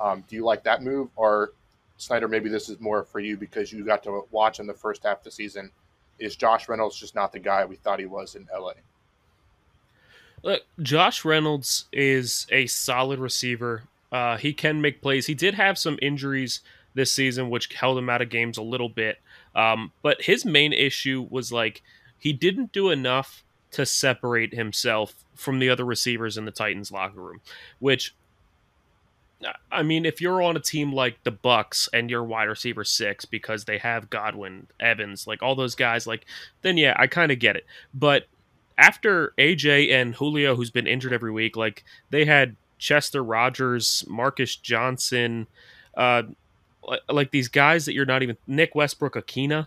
Um, do you like that move? Or, Snyder, maybe this is more for you because you got to watch in the first half of the season. Is Josh Reynolds just not the guy we thought he was in LA? Look, Josh Reynolds is a solid receiver. Uh, he can make plays. He did have some injuries this season, which held him out of games a little bit. Um, but his main issue was like he didn't do enough to separate himself from the other receivers in the Titans locker room, which I mean, if you're on a team like the Bucks and you're wide receiver six because they have Godwin, Evans, like all those guys, like then yeah, I kind of get it. But after AJ and Julio, who's been injured every week, like they had Chester Rogers, Marcus Johnson, uh, like these guys that you're not even Nick Westbrook Ikhine,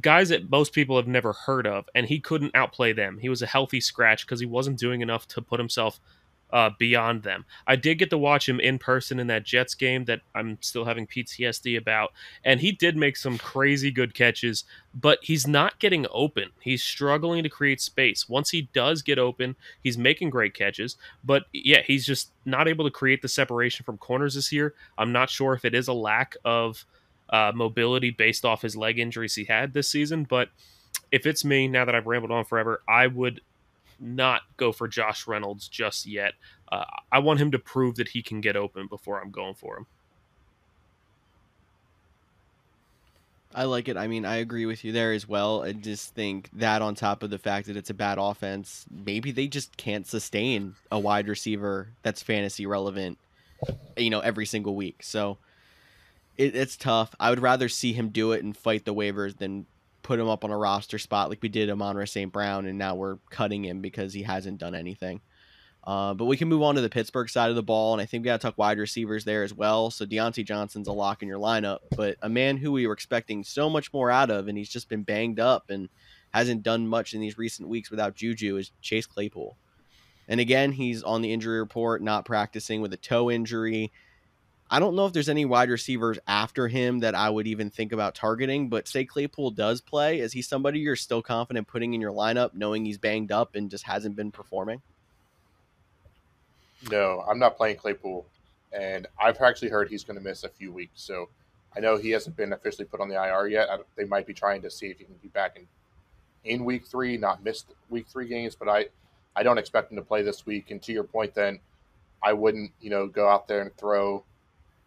guys that most people have never heard of, and he couldn't outplay them. He was a healthy scratch because he wasn't doing enough to put himself uh, beyond them. I did get to watch him in person in that Jets game that I'm still having PTSD about, and he did make some crazy good catches, but he's not getting open. He's struggling to create space. Once he does get open, he's making great catches, but yeah, he's just not able to create the separation from corners this year. I'm not sure if it is a lack of uh, mobility based off his leg injuries he had this season, but if it's me, now that I've rambled on forever, I would not go for Josh Reynolds just yet. Uh, I want him to prove that he can get open before I'm going for him. I like it. I mean, I agree with you there as well. I just think that on top of the fact that it's a bad offense, maybe they just can't sustain a wide receiver that's fantasy relevant, you know, every single week. So it, it's tough. I would rather see him do it and fight the waivers than put him up on a roster spot like we did Amon-Ra St. Brown, and now we're cutting him because he hasn't done anything. Uh, but we can move on to the Pittsburgh side of the ball, and I think we got to talk wide receivers there as well. So Diontae Johnson's a lock in your lineup, but a man who we were expecting so much more out of, and he's just been banged up and hasn't done much in these recent weeks without Juju, is Chase Claypool. And again, he's on the injury report, not practicing with a toe injury. I don't know if there's any wide receivers after him that I would even think about targeting, but say Claypool does play, is he somebody you're still confident putting in your lineup, knowing he's banged up and just hasn't been performing? No, I'm not playing Claypool, and I've actually heard he's going to miss a few weeks. So I know he hasn't been officially put on the IR yet. they might be trying to see if he can be back in in week three, not miss week three games. But I, I don't expect him to play this week. And to your point, then I wouldn't, you know, go out there and throw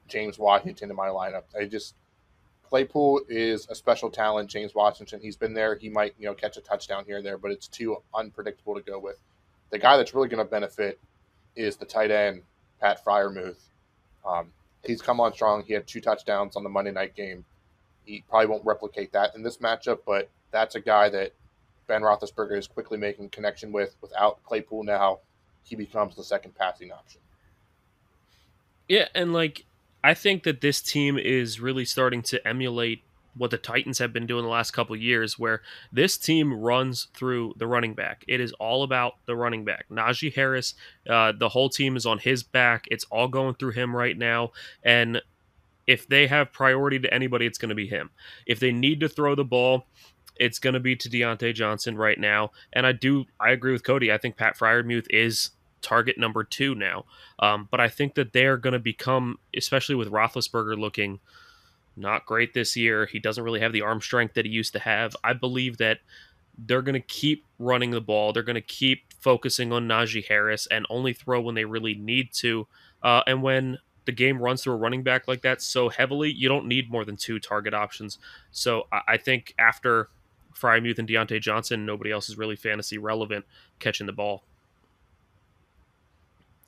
James Washington in my lineup. I just Claypool is a special talent. James Washington, he's been there. He might you know catch a touchdown here and there, but it's too unpredictable to go with. The guy that's really going to benefit is the tight end Pat Freiermuth. Um, he's come on strong. He had two touchdowns on the Monday night game. He probably won't replicate that in this matchup, but that's a guy that Ben Roethlisberger is quickly making connection with. Without Claypool now, he becomes the second passing option. Yeah, and like I think that this team is really starting to emulate what the Titans have been doing the last couple years, where this team runs through the running back. It is all about the running back. Najee Harris, uh, the whole team is on his back. It's all going through him right now. And if they have priority to anybody, it's going to be him. If they need to throw the ball, it's going to be to Diontae Johnson right now. And I do, I agree with Cody. I think Pat Freiermuth is target number two now. Um, but I think that they're going to become, especially with Roethlisberger looking not great this year. He doesn't really have the arm strength that he used to have. I believe that they're going to keep running the ball. They're going to keep focusing on Najee Harris and only throw when they really need to. Uh, and when the game runs through a running back like that so heavily, you don't need more than two target options. So I, I think after Freiermuth and Diontae Johnson, nobody else is really fantasy relevant catching the ball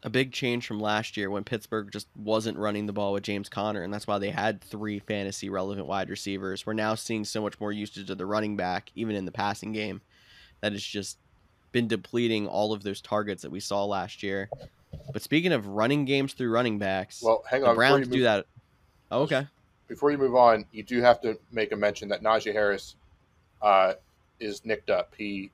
a big change from last year when Pittsburgh just wasn't running the ball with James Conner, and that's why they had three fantasy relevant wide receivers. We're now seeing so much more usage of the running back, even in the passing game, that has just been depleting all of those targets that we saw last year. But speaking of running games through running backs, well, hang on, the Browns do that. Oh, okay. Before you move on, you do have to make a mention that Najee Harris uh, is nicked up. He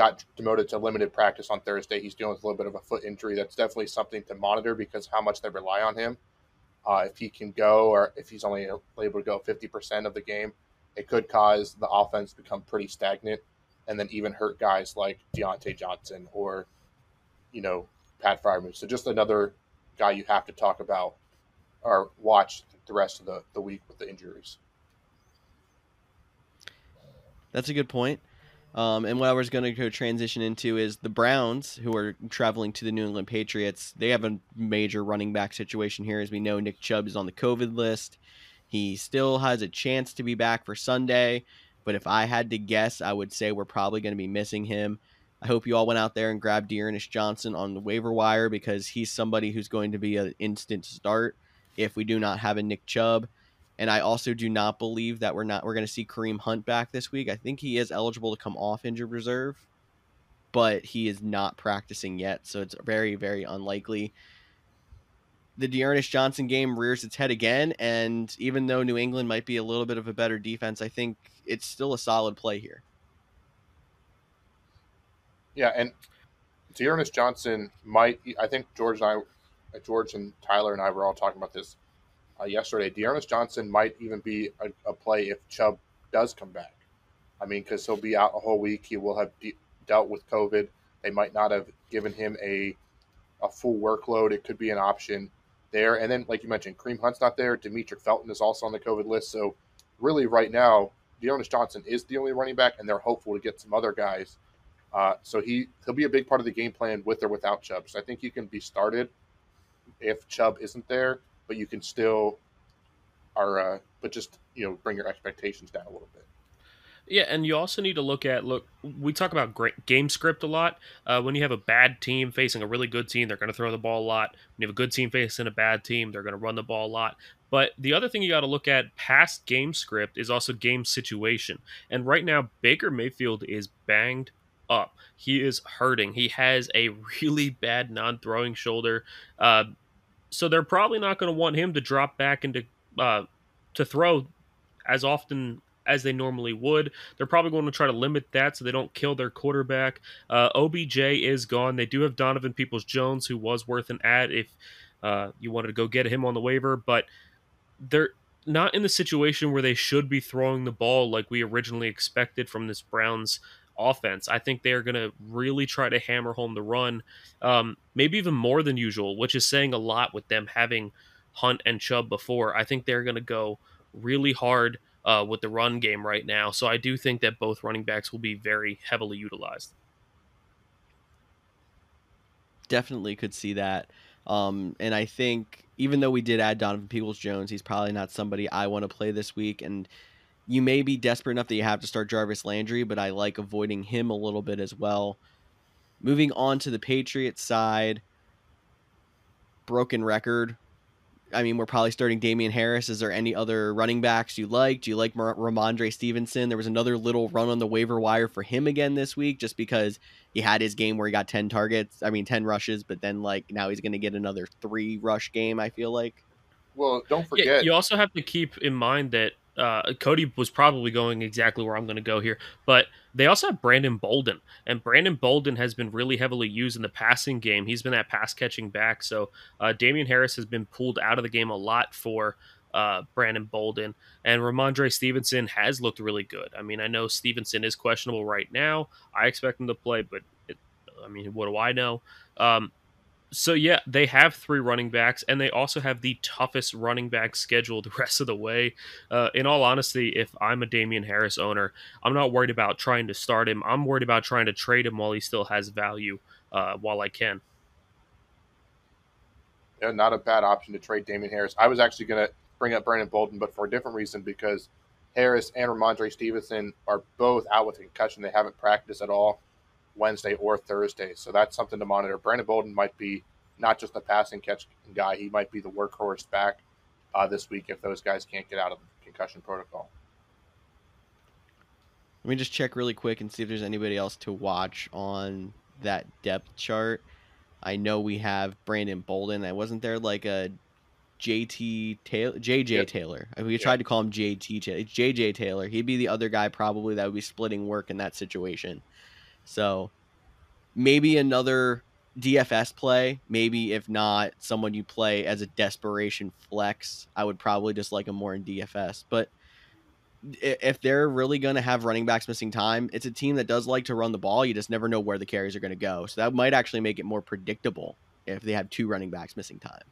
got demoted to limited practice on Thursday. He's dealing with a little bit of a foot injury. That's definitely something to monitor because how much they rely on him. Uh, if he can go, or if he's only able to go 50% of the game, it could cause the offense to become pretty stagnant and then even hurt guys like Diontae Johnson or, you know, Pat Freiermuth. So just another guy you have to talk about or watch the rest of the, the week with the injuries. That's a good point. Um, and what I was going to go transition into is the Browns, who are traveling to the New England Patriots. They have a major running back situation here. As we know, Nick Chubb is on the COVID list. He still has a chance to be back for Sunday. But if I had to guess, I would say we're probably going to be missing him. I hope you all went out there and grabbed D'Ernest Johnson on the waiver wire because he's somebody who's going to be an instant start if we do not have a Nick Chubb. And I also do not believe that we're not we're going to see Kareem Hunt back this week. I think he is eligible to come off injured reserve, but he is not practicing yet, so it's very very unlikely. The D'Ernest Johnson game rears its head again, and even though New England might be a little bit of a better defense, I think it's still a solid play here. Yeah, and D'Ernest Johnson might. I think George and I, George and Tyler and I were all talking about this uh, yesterday. D'Ernest Johnson might even be a, a, play if Chubb does come back. I mean, because he'll be out a whole week. He will have de- dealt with COVID. They might not have given him a a full workload. It could be an option there. And then, like you mentioned, Kareem Hunt's not there. Demetric Felton is also on the COVID list. So, really, right now, D'Ernest Johnson is the only running back, and they're hopeful to get some other guys. Uh, so he he'll be a big part of the game plan with or without Chubb. So I think he can be started if Chubb isn't there, but you can still are uh, but just you know bring your expectations down a little bit. Yeah, and you also need to look at look. We talk about game script a lot. Uh, when you have a bad team facing a really good team, they're going to throw the ball a lot. When you have a good team facing a bad team, they're going to run the ball a lot. But the other thing you got to look at past game script is also game situation. And right now, Baker Mayfield is banged up. He is hurting. He has a really bad non-throwing shoulder. Uh, so they're probably not going to want him to drop back into uh, to throw as often as they normally would. They're probably going to try to limit that so they don't kill their quarterback. Uh, OBJ is gone. They do have Donovan Peoples Jones, who was worth an ad if uh, you wanted to go get him on the waiver, but they're not in the situation where they should be throwing the ball like we originally expected from this Browns offense. I think they're going to really try to hammer home the run, um, maybe even more than usual, which is saying a lot with them having Hunt and Chubb before. I think they're going to go really hard uh, with the run game right now. So I do think that both running backs will be very heavily utilized. Definitely could see that. Um, and I think even though we did add Donovan Peoples Jones, he's probably not somebody I want to play this week. And you may be desperate enough that you have to start Jarvis Landry, but I like avoiding him a little bit as well. Moving on to the Patriots side, broken record I mean, we're probably starting Damien Harris. Is there any other running backs you like? Do you like Rhamondre Stevenson? There was another little run on the waiver wire for him again this week, just because he had his game where he got ten targets. I mean, ten rushes, but then like now he's going to get another three rush game. I feel like. Well, don't forget. Yeah, you also have to keep in mind that uh, Cody was probably going exactly where I'm going to go here, but they also have Brandon Bolden, and Brandon Bolden has been really heavily used in the passing game. He's been that pass catching back, so uh, Damien Harris has been pulled out of the game a lot for uh, Brandon Bolden, and Rhamondre Stevenson has looked really good. I mean, I know Stevenson is questionable right now. I expect him to play, but it, I mean, what do I know? Um, so yeah, they have three running backs, and they also have the toughest running back schedule the rest of the way. Uh, in all honesty, if I'm a Damien Harris owner, I'm not worried about trying to start him. I'm worried about trying to trade him while he still has value, uh, while I can. Yeah, not a bad option to trade Damien Harris. I was actually going to bring up Brandon Bolden, but for a different reason because Harris and Rhamondre Stevenson are both out with concussion. They haven't practiced at all. Wednesday or Thursday. So that's something to monitor. Brandon Bolden might be not just a passing catch guy, he might be the workhorse back uh, this week if those guys can't get out of the concussion protocol. Let me just check really quick and see if there's anybody else to watch on that depth chart. I know we have Brandon Bolden. I wasn't there like a JT Taylor, JJ yep. Taylor. We yep. tried to call him JT Taylor. It's JJ Taylor. He'd be the other guy probably that would be splitting work in that situation. So maybe another DFS play. Maybe if not, someone you play as a desperation flex. I would probably just like him more in DFS. But if they're really going to have running backs missing time, it's a team that does like to run the ball. You just never know where the carries are going to go. So that might actually make it more predictable if they have two running backs missing time.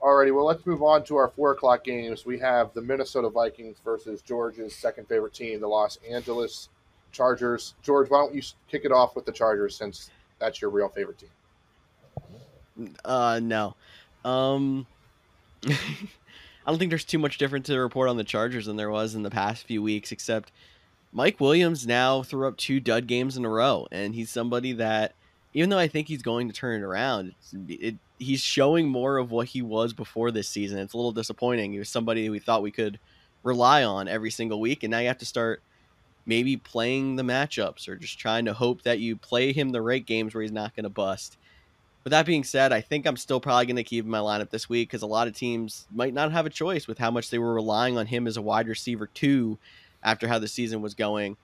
Alrighty, well, let's move on to our four o'clock games. We have the Minnesota Vikings versus George's second favorite team, the Los Angeles Chargers. George, why don't you kick it off with the Chargers since that's your real favorite team? Uh, no. Um, I don't think there's too much different to report on the Chargers than there was in the past few weeks, except Mike Williams now threw up two dud games in a row, and he's somebody that, even though I think he's going to turn it around, it, he's showing more of what he was before this season. It's a little disappointing. He was somebody we thought we could rely on every single week, and now you have to start maybe playing the matchups or just trying to hope that you play him the right games where he's not going to bust. With that being said, I think I'm still probably going to keep him in my lineup this week because a lot of teams might not have a choice with how much they were relying on him as a wide receiver too after how the season was going.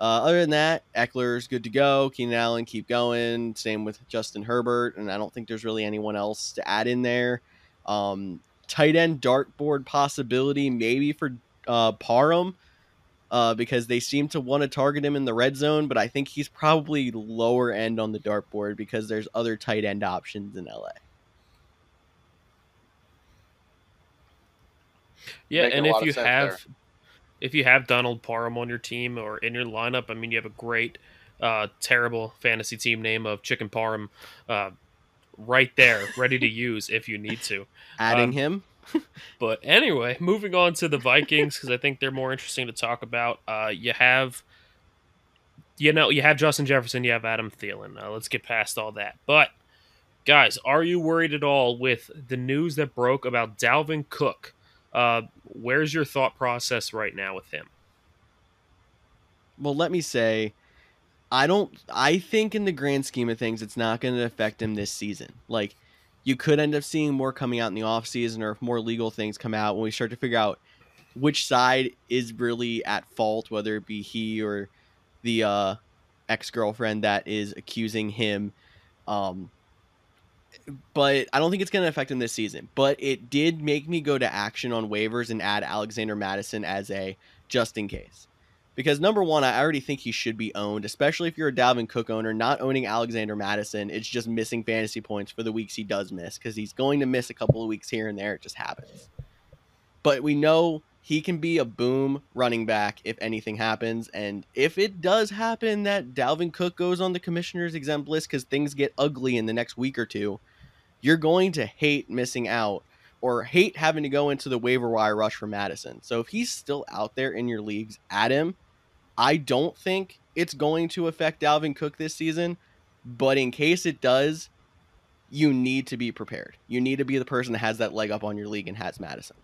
Uh, other than that, Ekeler's good to go. Keenan Allen keep going. Same with Justin Herbert, and I don't think there's really anyone else to add in there. Um, tight end dartboard possibility maybe for uh, Parham uh, because they seem to want to target him in the red zone, but I think he's probably lower end on the dartboard because there's other tight end options in LA. Yeah, Making and if you have there. if you have Donald Parham on your team or in your lineup, I mean you have a great uh terrible fantasy team name of Chicken Parham uh right there ready to use if you need to. Adding Um, him, But anyway, moving on to the Vikings because I think they're more interesting to talk about. Uh, you have, you know, you have Justin Jefferson, you have Adam Thielen. Uh, let's get past all that. But guys, are you worried at all with the news that broke about Dalvin Cook? Uh, where's your thought process right now with him? well, let me say, I don't. I think in the grand scheme of things, it's not going to affect him this season. Like, you could end up seeing more coming out in the off season, or if more legal things come out when we start to figure out which side is really at fault, whether it be he or the uh, ex girlfriend that is accusing him. Um, but I don't think it's going to affect him this season. But it did make me go to action on waivers and add Alexander Mattison as a just in case. Because number one, I already think he should be owned, especially if you're a Dalvin Cook owner. Not owning Alexander Mattison, it's just missing fantasy points for the weeks he does miss because he's going to miss a couple of weeks here and there. It just happens. But we know he can be a boom running back if anything happens. And if it does happen that Dalvin Cook goes on the commissioner's exempt list because things get ugly in the next week or two, you're going to hate missing out or hate having to go into the waiver wire rush for Mattison. So if he's still out there in your leagues, add him. I don't think it's going to affect Dalvin Cook this season, but in case it does, you need to be prepared. You need to be the person that has that leg up on your league and has Mattison.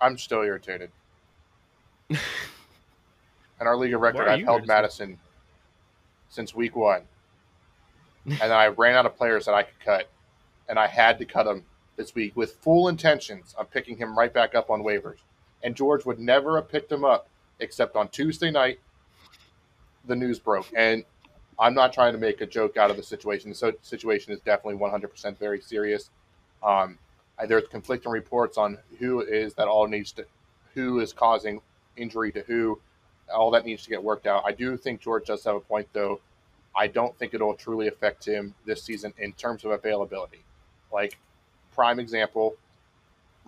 I'm still irritated. and our league of record, I've held irritated? Mattison since week one, and then I ran out of players that I could cut, and I had to cut him this week with full intentions of picking him right back up on waivers. And George would never have picked him up except on Tuesday night. The news broke, and I'm not trying to make a joke out of the situation. The situation is definitely 100% very serious. Um, there's conflicting reports on who is that all needs to, who is causing injury to who. All that needs to get worked out. I do think George does have a point, though. I don't think it'll truly affect him this season in terms of availability. Like, prime example,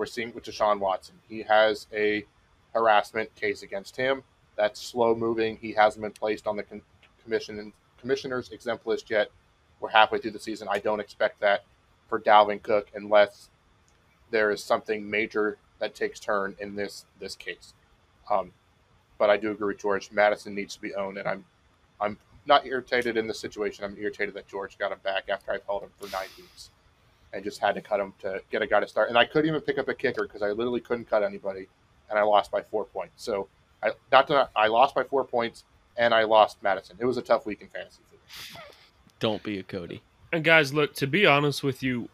we're seeing with Deshaun Watson. He has a harassment case against him. That's slow moving. He hasn't been placed on the con- commission commissioner's exempt list yet. We're halfway through the season. I don't expect that for Dalvin Cook unless there is something major that takes turn in this this case. Um, but I do agree with George. Mattison needs to be owned, and I'm I'm not irritated in the situation. I'm irritated that George got him back after I've held him for nine weeks, and just had to cut him to get a guy to start. And I couldn't even pick up a kicker because I literally couldn't cut anybody, and I lost by four points. So I not to, I lost by four points, and I lost Mattison. It was a tough week in fantasy. for me. Don't be a Cody. And guys, look, to be honest with you,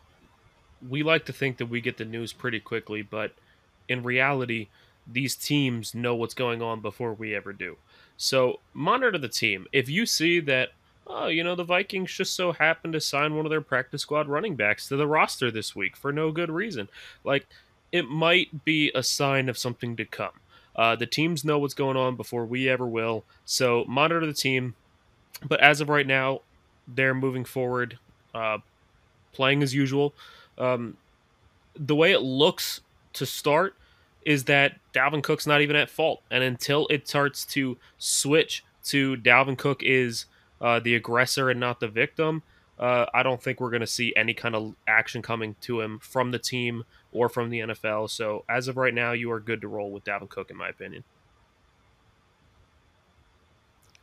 we like to think that we get the news pretty quickly, but in reality, these teams know what's going on before we ever do. So monitor the team. If you see that, oh, you know, the Vikings just so happened to sign one of their practice squad running backs to the roster this week for no good reason, like it might be a sign of something to come. Uh, the teams know what's going on before we ever will. So monitor the team. But as of right now, they're moving forward, uh, playing as usual. Um, the way it looks to start is that Dalvin Cook's not even at fault, and until it starts to switch to Dalvin Cook is uh, the aggressor and not the victim, uh, I don't think we're going to see any kind of action coming to him from the team or from the NFL. So as of right now, you are good to roll with Dalvin Cook, in my opinion.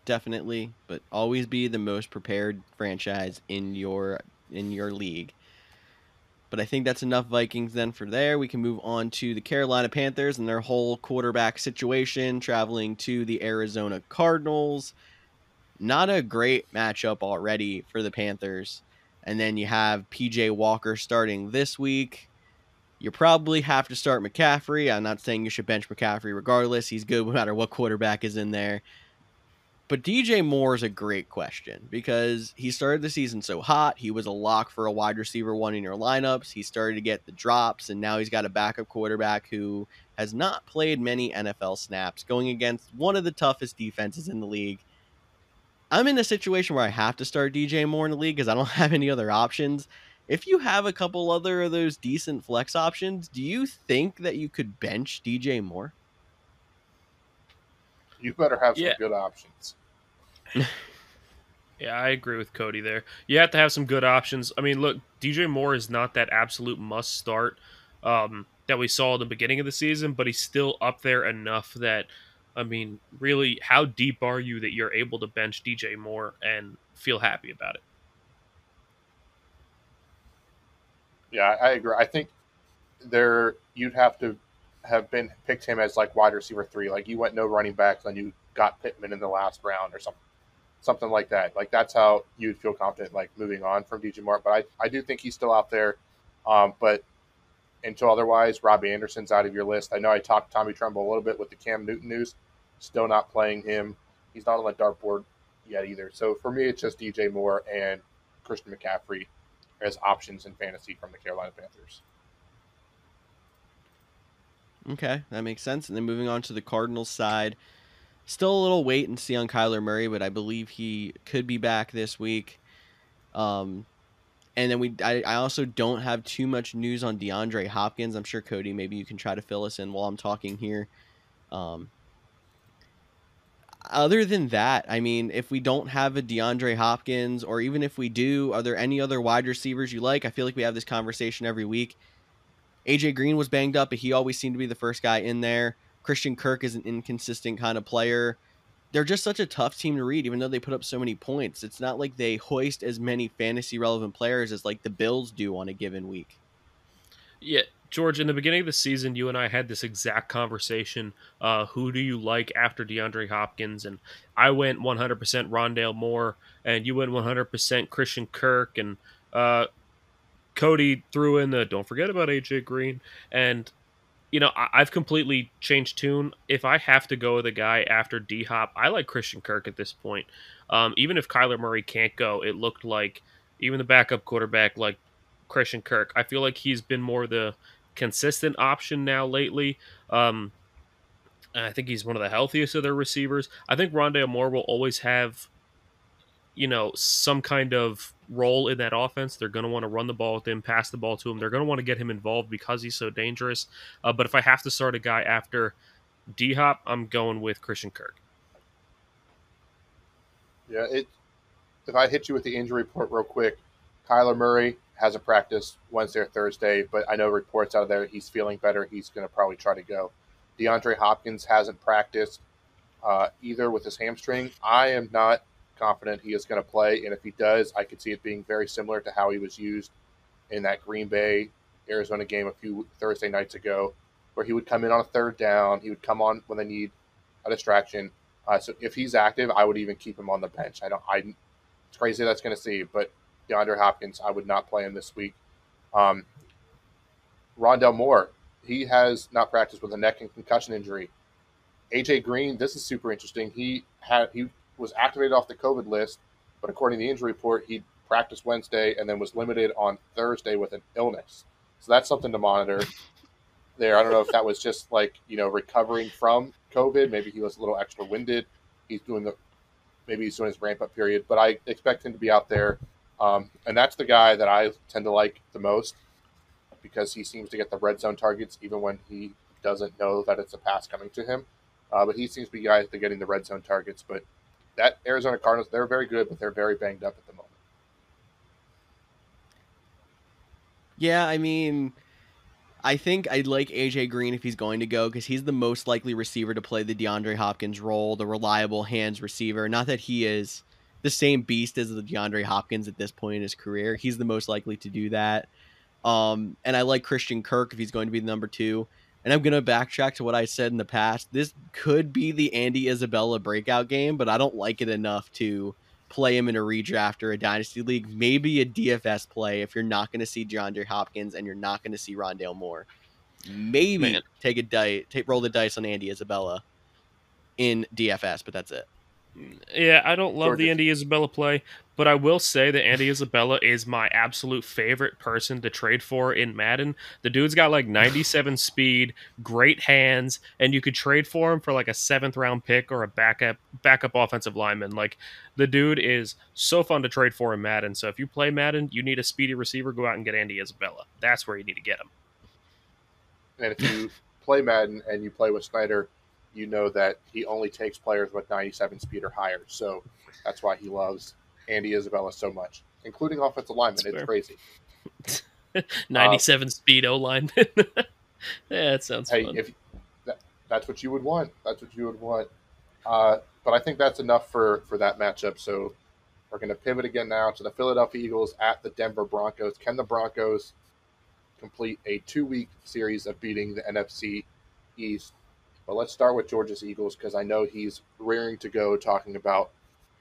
definitely, but always be the most prepared franchise in your in your league. But I think that's enough Vikings then for there. We can move on to the Carolina Panthers and their whole quarterback situation traveling to the Arizona Cardinals. Not a great matchup already for the Panthers. And then you have PJ Walker starting this week. You probably have to start McCaffrey. I'm not saying you should bench McCaffrey regardless. He's good no matter what quarterback is in there. But DJ Moore is a great question because he started the season so hot. He was a lock for a wide receiver one in your lineups. He started to get the drops, and now he's got a backup quarterback who has not played many NFL snaps, going against one of the toughest defenses in the league. I'm in a situation where I have to start DJ Moore in the league because I don't have any other options. If you have a couple other of those decent flex options, do you think that you could bench DJ Moore? You better have some Yeah. good options. Yeah, I agree with Cody there. You have to have some good options. I mean, look, DJ Moore is not that absolute must start um, that we saw at the beginning of the season, but he's still up there enough that, I mean, really, how deep are you that you're able to bench DJ Moore and feel happy about it? Yeah, I agree. I think there you'd have to have been picked him as like wide receiver three. Like you went no running backs, and you got Pittman in the last round or something, something like that. Like that's how you'd feel confident like moving on from DJ Moore. But I, I do think he's still out there. Um, but until otherwise, Robbie Anderson's out of your list. I know I talked Tommy Tremble a little bit with the Cam Newton news. Still not playing him. He's not on the dartboard yet either. So for me, it's just DJ Moore and Christian McCaffrey as options in fantasy from the Carolina Panthers. Okay, that makes sense. And then moving on to the Cardinals side, still a little wait and see on Kyler Murray, but I believe he could be back this week. Um, and then we, I, I also don't have too much news on DeAndre Hopkins. I'm sure Cody, maybe you can try to fill us in while I'm talking here. Um, other than that, I mean, if we don't have a DeAndre Hopkins, or even if we do, are there any other wide receivers you like? I feel like we have this conversation every week. AJ Green was banged up, but he always seemed to be the first guy in there. Christian Kirk is an inconsistent kind of player. They're just such a tough team to read, even though they put up so many points. It's not like they hoist as many fantasy relevant players as like the Bills do on a given week. Yeah, George, in the beginning of the season, you and I had this exact conversation. Uh, who do you like after DeAndre Hopkins? And I went 100% Rondale Moore, and you went 100% Christian Kirk, and uh, Cody threw in the don't forget about AJ Green. And, you know, I- I've completely changed tune. If I have to go with a guy after D Hop, I like Christian Kirk at this point. Um, even if Kyler Murray can't go, it looked like even the backup quarterback, like Christian Kirk, I feel like he's been more the consistent option now lately. Um, I think he's one of the healthiest of their receivers. I think Rondale Moore will always have, you know, some kind of role in that offense. They're going to want to run the ball with him, pass the ball to him. They're going to want to get him involved because he's so dangerous. Uh, but if I have to start a guy after D Hop, I'm going with Christian Kirk. Yeah, it. If I hit you with the injury report real quick, Kyler Murray hasn't practiced Wednesday or Thursday, but I know reports out of there he's feeling better. He's going to probably try to go. DeAndre Hopkins hasn't practiced uh, either with his hamstring. I am not confident he is going to play, and if he does, I could see it being very similar to how he was used in that Green Bay Arizona game a few Thursday nights ago, where he would come in on a third down, he would come on when they need a distraction. Uh, so if he's active, I would even keep him on the bench. I don't. I. It's crazy that's going to see, but DeAndre Hopkins, I would not play him this week. Um, Rondale Moore, he has not practiced with a neck and concussion injury. AJ Green, this is super interesting. He had he was activated off the COVID list, but according to the injury report, he practiced Wednesday and then was limited on Thursday with an illness. So that's something to monitor. There, I don't know if that was just like you know recovering from COVID. Maybe he was a little extra winded. He's doing the maybe he's doing his ramp up period, but I expect him to be out there. Um, and that's the guy that I tend to like the most because he seems to get the red zone targets even when he doesn't know that it's a pass coming to him. Uh, but he seems to be guys that getting the red zone targets. But that Arizona Cardinals, they're very good, but they're very banged up at the moment. Yeah, I mean, I think I'd like AJ Green if he's going to go because he's the most likely receiver to play the DeAndre Hopkins role, the reliable hands receiver. Not that he is the same beast as the DeAndre Hopkins at this point in his career. He's the most likely to do that. Um, and I like Christian Kirk if he's going to be the number two. And I'm going to backtrack to what I said in the past. This could be the Andy Isabella breakout game, but I don't like it enough to play him in a redraft or a dynasty league, maybe a DFS play if you're not going to see DeAndre Hopkins and you're not going to see Rondale Moore. Maybe Man. take a dice, take roll the dice on Andy Isabella in DFS, but that's it. Yeah, I don't love the Andy Isabella play, but I will say that Andy Isabella is my absolute favorite person to trade for in Madden. The dude's got like 97 speed, great hands, and you could trade for him for like a seventh round pick or a backup backup offensive lineman. Like the dude is so fun to trade for in Madden. So if you play Madden, you need a speedy receiver, go out and get Andy Isabella. That's where you need to get him. And if you play Madden and you play with Snyder, you know that he only takes players with 97 speed or higher. So that's why he loves Andy Isabella so much, including offensive linemen. That's It's fair. crazy. 97 speed O lineman. yeah, that sounds Hey, fun. if that, that's what you would want, that's what you would want. Uh, but I think that's enough for for that matchup. So we're going to pivot again now to the Philadelphia Eagles at the Denver Broncos. Can the Broncos complete a two week series of beating the NFC East? But let's start with Georgia's Eagles because I know he's rearing to go talking about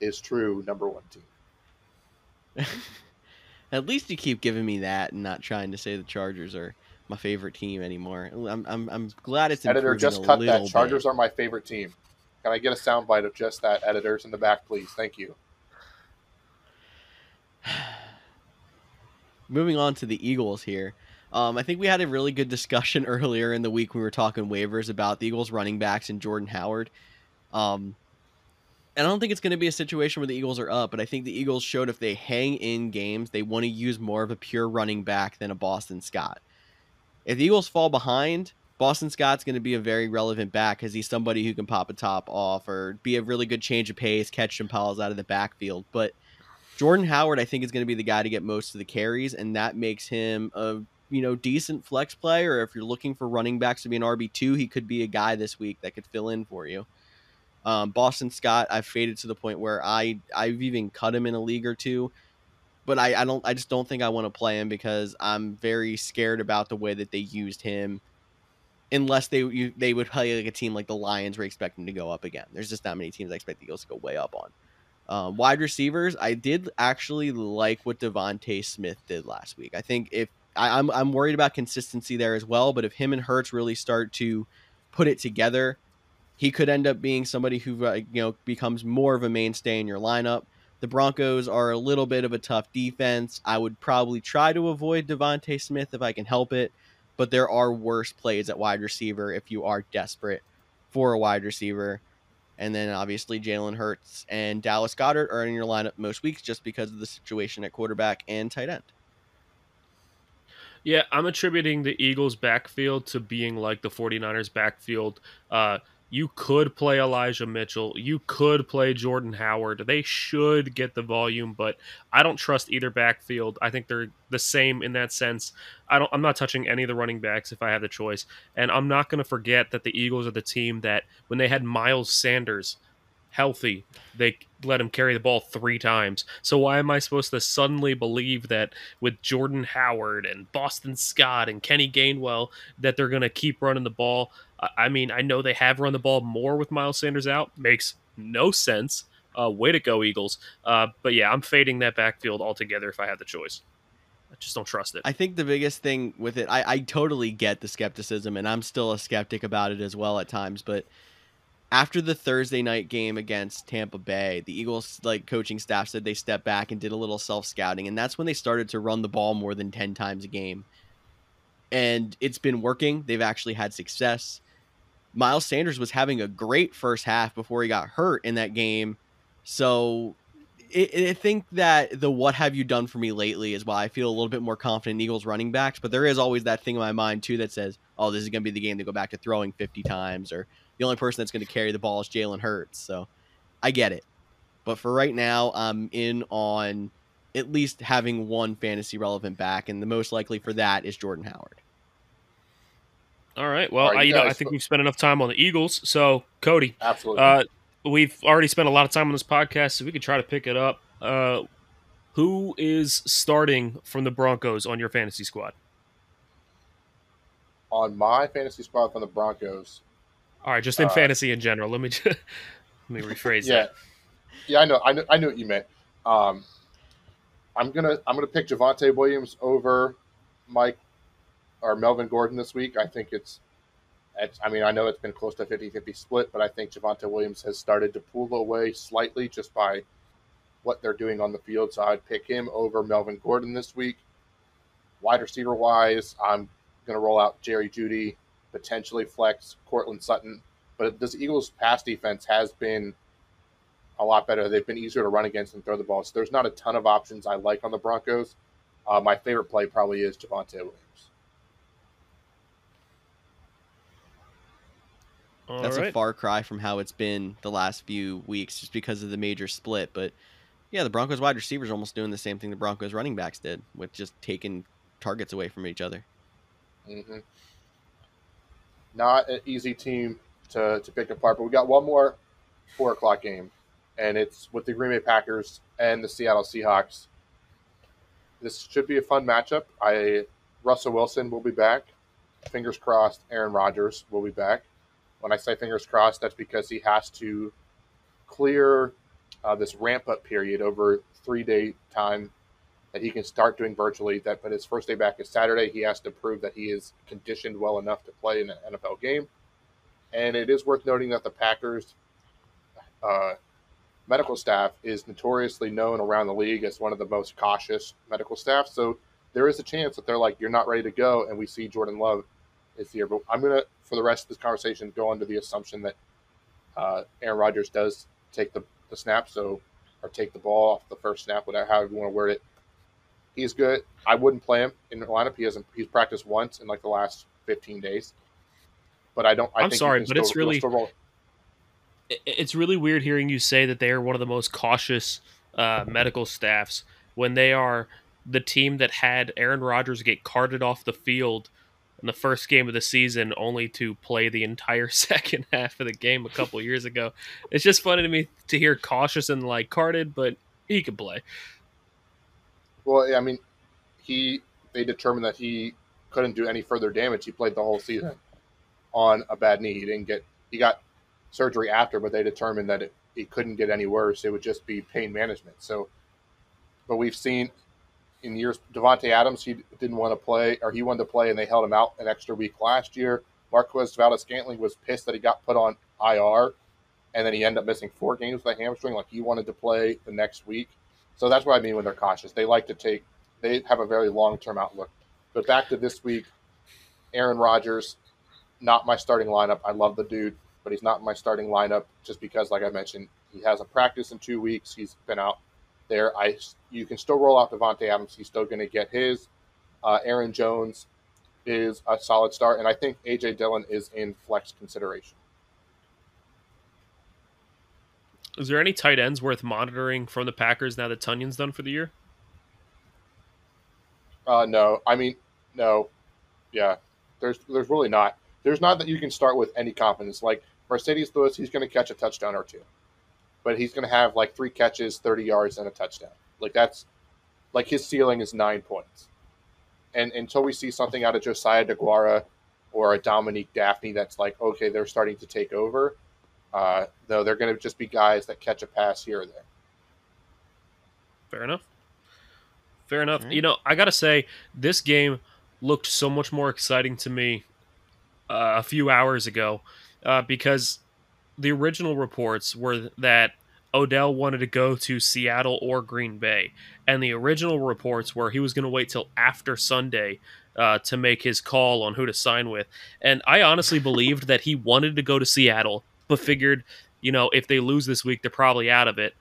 his true number one team. At least you keep giving me that and not trying to say the Chargers are my favorite team anymore. I'm I'm, I'm glad it's Editor, just cut that. Chargers bit. are my favorite team. Can I get a soundbite of just that? Editors in the back, please. Thank you. Moving on to the Eagles here. Um, I think we had a really good discussion earlier in the week we were talking waivers about the Eagles running backs and Jordan Howard. Um, and I don't think it's going to be a situation where the Eagles are up, but I think the Eagles showed if they hang in games, they want to use more of a pure running back than a Boston Scott. If the Eagles fall behind, Boston Scott's going to be a very relevant back because he's somebody who can pop a top off or be a really good change of pace, catch some balls out of the backfield. But Jordan Howard, I think, is going to be the guy to get most of the carries, and that makes him a you know decent flex player. Or if you're looking for running backs to be an RB two, he could be a guy this week that could fill in for you. Um, Boston Scott, I've faded to the point where I I've even cut him in a league or two, but I, I don't I just don't think I want to play him because I'm very scared about the way that they used him. Unless they you, they would play like a team like the Lions, we're expecting to go up again. There's just not many teams I expect the Eagles to go way up on. Um, wide receivers, I did actually like what DeVonta Smith did last week. I think if I, I'm I'm worried about consistency there as well, but if him and Hurts really start to put it together, he could end up being somebody who uh, you know becomes more of a mainstay in your lineup. The Broncos are a little bit of a tough defense. I would probably try to avoid DeVonta Smith if I can help it, but there are worse plays at wide receiver if you are desperate for a wide receiver. And then obviously Jalen Hurts and Dallas Goedert are in your lineup most weeks just because of the situation at quarterback and tight end. Yeah, I'm attributing the Eagles' backfield to being like the 49ers' backfield. Uh, you could play Elijah Mitchell. You could play Jordan Howard. They should get the volume, but I don't trust either backfield. I think they're the same in that sense. I don't. I'm not touching any of the running backs if I have the choice, and I'm not going to forget that the Eagles are the team that when they had Miles Sanders healthy, they let him carry the ball three times. So why am I supposed to suddenly believe that with Jordan Howard and Boston Scott and Kenny Gainwell that they're going to keep running the ball? I- mean, I know they have run the ball more with Miles Sanders out. Makes no sense. Uh, way to go, Eagles. Uh, but yeah, I'm fading that backfield altogether if I had the choice. I just don't trust it. I think the biggest thing with it, I, I totally get the skepticism, and I'm still a skeptic about it as well at times. But after the Thursday night game against Tampa Bay, the Eagles like coaching staff said they stepped back and did a little self scouting, and that's when they started to run the ball more than ten times a game. And it's been working. They've actually had success. Miles Sanders was having a great first half before he got hurt in that game. So I I think that the what have you done for me lately is why I feel a little bit more confident in Eagles running backs. But there is always that thing in my mind too that says, "Oh, this is going to be the game to go back to throwing 50 times," or the only person that's going to carry the ball is Jalen Hurts. So I get it, but for right now, I'm in on at least having one fantasy relevant back, and the most likely for that is Jordan Howard. All right. Well, All right, I, you you know, I think we've spent enough time on the Eagles. So, Cody, Absolutely. uh, we've already spent a lot of time on this podcast, so we could try to pick it up. Uh, who is starting from the Broncos on your fantasy squad? On my fantasy squad from the Broncos, All right, just in Uh, fantasy in general. Let me just, let me rephrase yeah, that. yeah, I know, I know, I know what you meant. Um, I'm gonna I'm gonna pick Javonte Williams over Mike or Melvin Gordon this week. I think it's, it's I mean I know it's been close to 50-50 split, but I think Javonte Williams has started to pull away slightly just by what they're doing on the field. So I'd pick him over Melvin Gordon this week. Wide receiver wise, I'm going to roll out Jerry Jeudy, potentially flex Courtland Sutton. But this Eagles pass defense has been a lot better. They've been easier to run against and throw the ball. So there's not a ton of options I like on the Broncos. Uh, my favorite play probably is Javonte Williams. All That's right. a far cry from how it's been the last few weeks just because of the major split. But yeah, the Broncos wide receivers are almost doing the same thing the Broncos running backs did with just taking targets away from each other. Mm-hmm. Not an easy team to, to pick apart, but we got one more four o'clock game and it's with the Green Bay Packers and the Seattle Seahawks. This should be a fun matchup. I Russell Wilson will be back. Fingers crossed, Aaron Rodgers will be back. When I say fingers crossed, that's because he has to clear uh, this ramp up period over three day time that he can start doing virtually. That, but his first day back is Saturday. He has to prove that he is conditioned well enough to play in an NFL game. And it is worth noting that the Packers uh, medical staff is notoriously known around the league as one of the most cautious medical staff. So there is a chance that they're like, you're not ready to go, and we see Jordan Love is here. But I'm gonna, for the rest of this conversation, go under the assumption that uh, Aaron Rodgers does take the, the snap, so or take the ball off the first snap, whatever however you want to word it. He's good. I wouldn't play him in the lineup. He hasn't. He's practiced once in like the last 15 days. But I don't. I am sorry, but still, it's really it's really weird hearing you say that they are one of the most cautious uh, medical staffs when they are the team that had Aaron Rodgers get carted off the field in the first game of the season, only to play the entire second half of the game a couple years ago. It's just funny to me to hear cautious and like carted, but he could play. Well, I mean, he they determined that he couldn't do any further damage. He played the whole season on a bad knee. He didn't get he got surgery after, but they determined that it, it couldn't get any worse. It would just be pain management. So, but we've seen in years, Davante Adams, he didn't want to play, or he wanted to play, and they held him out an extra week last year. Marquez Valdes-Scantling was pissed that he got put on IR, and then he ended up missing four games with a hamstring. Like he wanted to play the next week. So that's what I mean when they're cautious. They like to take, they have a very long term outlook. But back to this week, Aaron Rodgers, not my starting lineup. I love the dude but he's not in my starting lineup just because, like I mentioned, he has a practice in two weeks. He's been out there. I you can still roll out Davante Adams. He's still going to get his. Uh, Aaron Jones is a solid start, and I think AJ Dillon is in flex consideration. Is there any tight ends worth monitoring from the Packers now that Tonyan's done for the year? Uh, no, I mean, no, yeah. There's there's really not. There's not that you can start with any confidence. Like Marcedes Lewis, he's going to catch a touchdown or two, but he's going to have like three catches, 30 yards, and a touchdown. Like that's like his ceiling is nine points. And until we see something out of Josiah Deguara or a Dominique Dafney that's like, okay, they're starting to take over, uh, though they're going to just be guys that catch a pass here or there. Fair enough. Fair enough. Right. You know, I got to say, this game looked so much more exciting to me uh, a few hours ago uh, because the original reports were that Odell wanted to go to Seattle or Green Bay, and the original reports were he was going to wait till after Sunday uh, to make his call on who to sign with. And I honestly believed that he wanted to go to Seattle, but figured, you know, if they lose this week, they're probably out of it.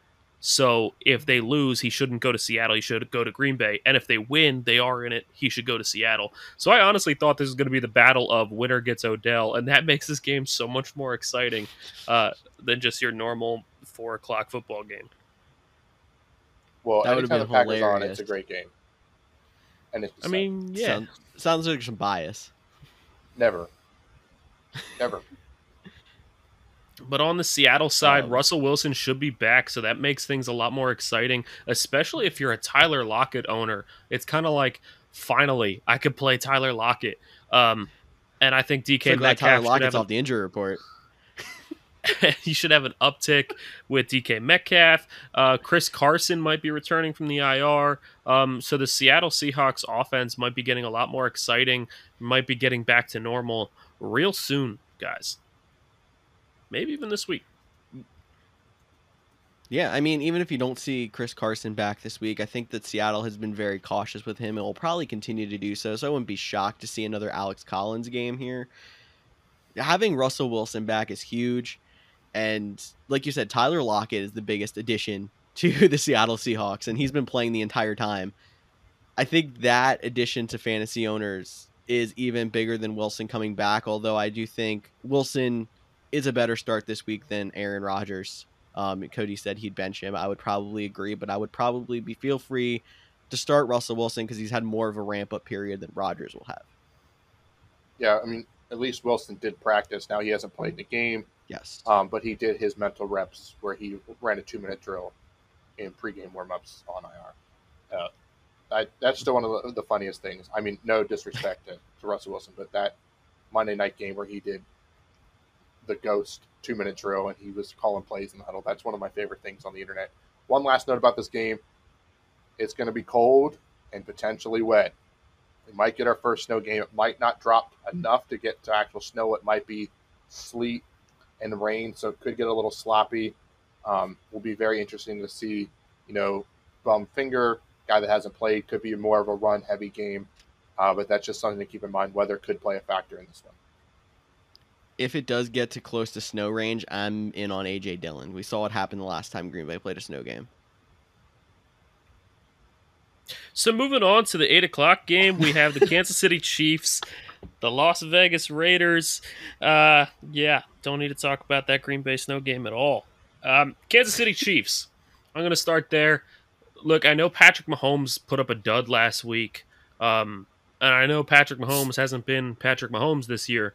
So if they lose, he shouldn't go to Seattle. He should go to Green Bay. And if they win, they are in it. He should go to Seattle. So I honestly thought this was going to be the battle of winner gets Odell, and that makes this game so much more exciting uh, than just your normal four o'clock football game. Well, that anytime the Packers hilarious. on, it's a great game. And it's I mean, yeah, sounds, sounds like some bias. Never, never. But on the Seattle side, um, Russell Wilson should be back, so that makes things a lot more exciting, especially if you're a Tyler Lockett owner. It's kind of like, finally, I could play Tyler Lockett. Um, and I think DK Metcalf Tyler Lockett's off the injury report. you should have an uptick with DK Metcalf. Uh, Chris Carson might be returning from the IR. Um, so the Seattle Seahawks offense might be getting a lot more exciting, might be getting back to normal real soon, guys. Maybe even this week. Yeah, I mean, even if you don't see Chris Carson back this week, I think that Seattle has been very cautious with him and will probably continue to do so. So I wouldn't be shocked to see another Alex Collins game here. Having Russell Wilson back is huge. And like you said, Tyler Lockett is the biggest addition to the Seattle Seahawks, and he's been playing the entire time. I think that addition to fantasy owners is even bigger than Wilson coming back, although I do think Wilson is a better start this week than Aaron Rodgers. Um, Cody said he'd bench him. I would probably agree, but I would probably be feel free to start Russell Wilson because he's had more of a ramp up period than Rodgers will have. Yeah, I mean, at least Wilson did practice. Now he hasn't played in the game. Yes. Um, but he did his mental reps where he ran a two minute drill in pregame warm ups on IR. Uh, I, that's still one of the, the, funniest things. I mean, no disrespect to, to Russell Wilson, but that Monday night game where he did the ghost two minute drill and he was calling plays in the huddle. That's one of my favorite things on the internet. One last note about this game it's going to be cold and potentially wet. We might get our first snow game. It might not drop enough to get to actual snow. It might be sleet and rain, so it could get a little sloppy. Um, will be very interesting to see. You know, bum finger guy that hasn't played could be more of a run heavy game, uh, but that's just something to keep in mind. Weather could play a factor in this one if it does get to close to snow range, I'm in on AJ Dillon. We saw what happened the last time Green Bay played a snow game. So moving on to the eight o'clock game, we have the Kansas City Chiefs, the Las Vegas Raiders. Uh, yeah, don't need to talk about that Green Bay snow game at all. Um, Kansas City Chiefs. I'm going to start there. Look, I know Patrick Mahomes put up a dud last week, um, and I know Patrick Mahomes hasn't been Patrick Mahomes this year,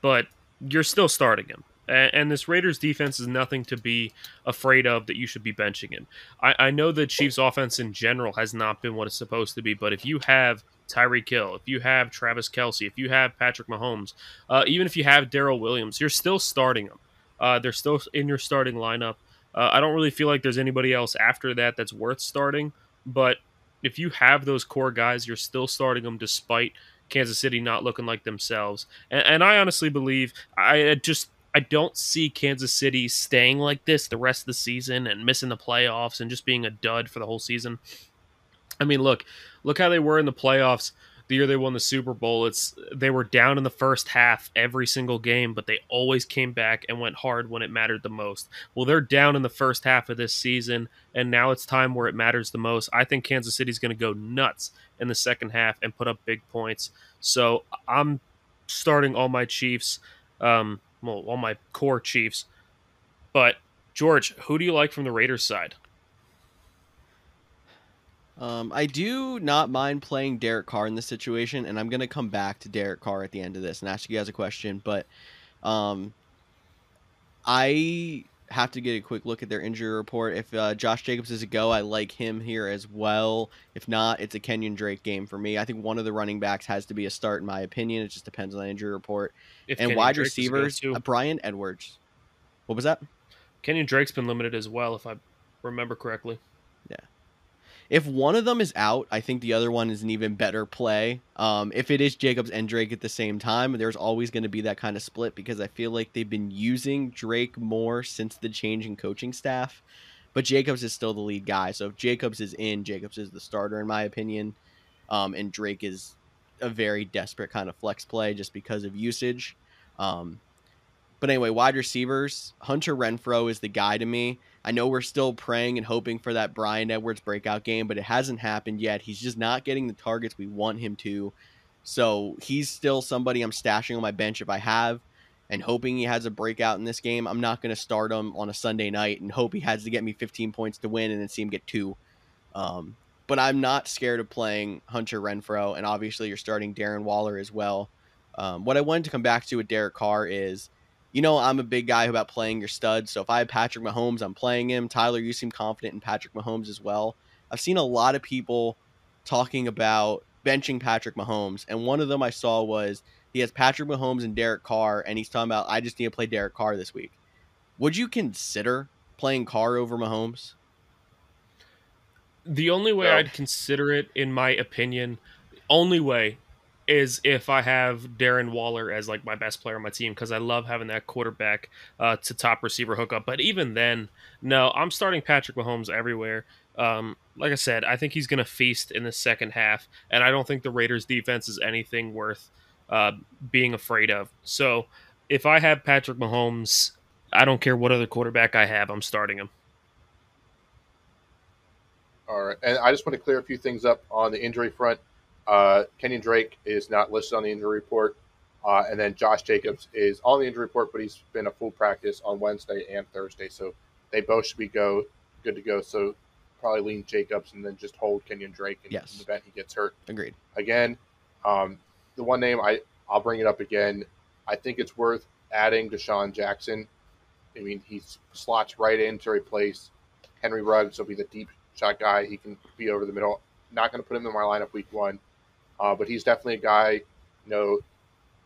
but you're still starting him. And, this Raiders defense is nothing to be afraid of that you should be benching him. I, I know the Chiefs offense in general has not been what it's supposed to be, but if you have Tyreek Hill, if you have Travis Kelce, if you have Patrick Mahomes, uh, even if you have Darrel Williams, you're still starting them. Uh, they're still in your starting lineup. Uh, I don't really feel like there's anybody else after that that's worth starting, but if you have those core guys, you're still starting them despite Kansas City not looking like themselves. And, and I honestly believe I just I don't see Kansas City staying like this the rest of the season and missing the playoffs and just being a dud for the whole season. I mean, look, look how they were in the playoffs the year they won the Super Bowl. It's they were down in the first half every single game, but they always came back and went hard when it mattered the most. Well, they're down in the first half of this season, and now it's time where it matters the most. I think Kansas City's going to go nuts in the second half and put up big points. So I'm starting all my Chiefs, um, well, all my core Chiefs. But George, who do you like from the Raiders side? Um, I do not mind playing Derek Carr in this situation, and I'm going to come back to Derek Carr at the end of this and ask you guys a question. But um, I have to get a quick look at their injury report. If uh, Josh Jacobs is a go, I like him here as well. If not, it's a Kenyon Drake game for me. I think one of the running backs has to be a start, in my opinion. It just depends on the injury report. If and Kenyon wide Drake receivers, uh, Bryan Edwards. What was that? Kenyon Drake's been limited as well, if I remember correctly. Yeah if one of them is out, I think the other one is an even better play. Um, if it is Jacobs and Drake at the same time, there's always going to be that kind of split because I feel like they've been using Drake more since the change in coaching staff. But Jacobs is still the lead guy. So if Jacobs is in, Jacobs is the starter, in my opinion. Um, and Drake is a very desperate kind of flex play just because of usage. Um, but anyway, wide receivers, Hunter Renfrow is the guy to me. I know we're still praying and hoping for that Bryan Edwards breakout game, but it hasn't happened yet. He's just not getting the targets we want him to. So he's still somebody I'm stashing on my bench if I have and hoping he has a breakout in this game. I'm not going to start him on a Sunday night and hope he has to get me 15 points to win and then see him get two. Um, but I'm not scared of playing Hunter Renfrow, and obviously you're starting Darren Waller as well. Um, what I wanted to come back to with Derek Carr is you know, I'm a big guy about playing your studs. So if I have Patrick Mahomes, I'm playing him. Tyler, you seem confident in Patrick Mahomes as well. I've seen a lot of people talking about benching Patrick Mahomes, and one of them I saw was he has Patrick Mahomes and Derek Carr, and he's talking about I just need to play Derek Carr this week. would you consider playing Carr over Mahomes? The only way No. I'd consider it, in my opinion, only way is if I have Darren Waller as like my best player on my team because I love having that quarterback uh, to top receiver hookup. But even then, no, I'm starting Patrick Mahomes everywhere. Um, like I said, I think he's going to feast in the second half, and I don't think the Raiders' defense is anything worth uh, being afraid of. So if I have Patrick Mahomes, I don't care what other quarterback I have, I'm starting him. All right, and I just want to clear a few things up on the injury front. Uh, Kenyon Drake is not listed on the injury report, uh, and then Josh Jacobs is on the injury report, but he's been a full practice on Wednesday and Thursday, so they both should be go good to go. So probably lean Jacobs and then just hold Kenyon Drake in, Yes. in the event he gets hurt Agreed. again. Um, the one name I I'll bring it up again. I think it's worth adding DeSean Jackson. I mean, he slots right in to replace Henry Ruggs. He'll be the deep shot guy. He can be over the middle. Not going to put him in my lineup week one, uh, but he's definitely a guy. You know,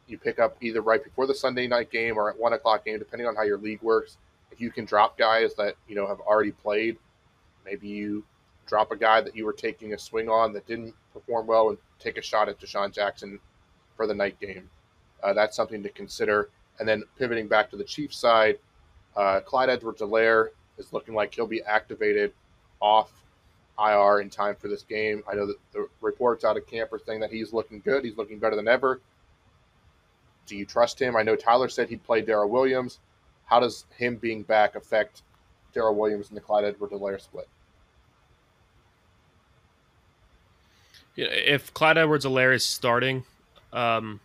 you pick up either right before the Sunday night game or at one o'clock game, depending on how your league works. If you can drop guys that you know have already played, maybe you drop a guy that you were taking a swing on that didn't perform well and take a shot at DeSean Jackson for the night game. Uh, that's something to consider. And then pivoting back to the Chiefs side, uh, Clyde Edwards-Helaire is looking like he'll be activated off IR in time for this game. I know that the reports out of camp are saying that he's looking good. He's looking better than ever. Do you trust him? I know Tyler said he'd play Darrel Williams. How does him being back affect Darrel Williams and the Clyde Edwards-Helaire split? If Clyde Edwards-Helaire is starting, um,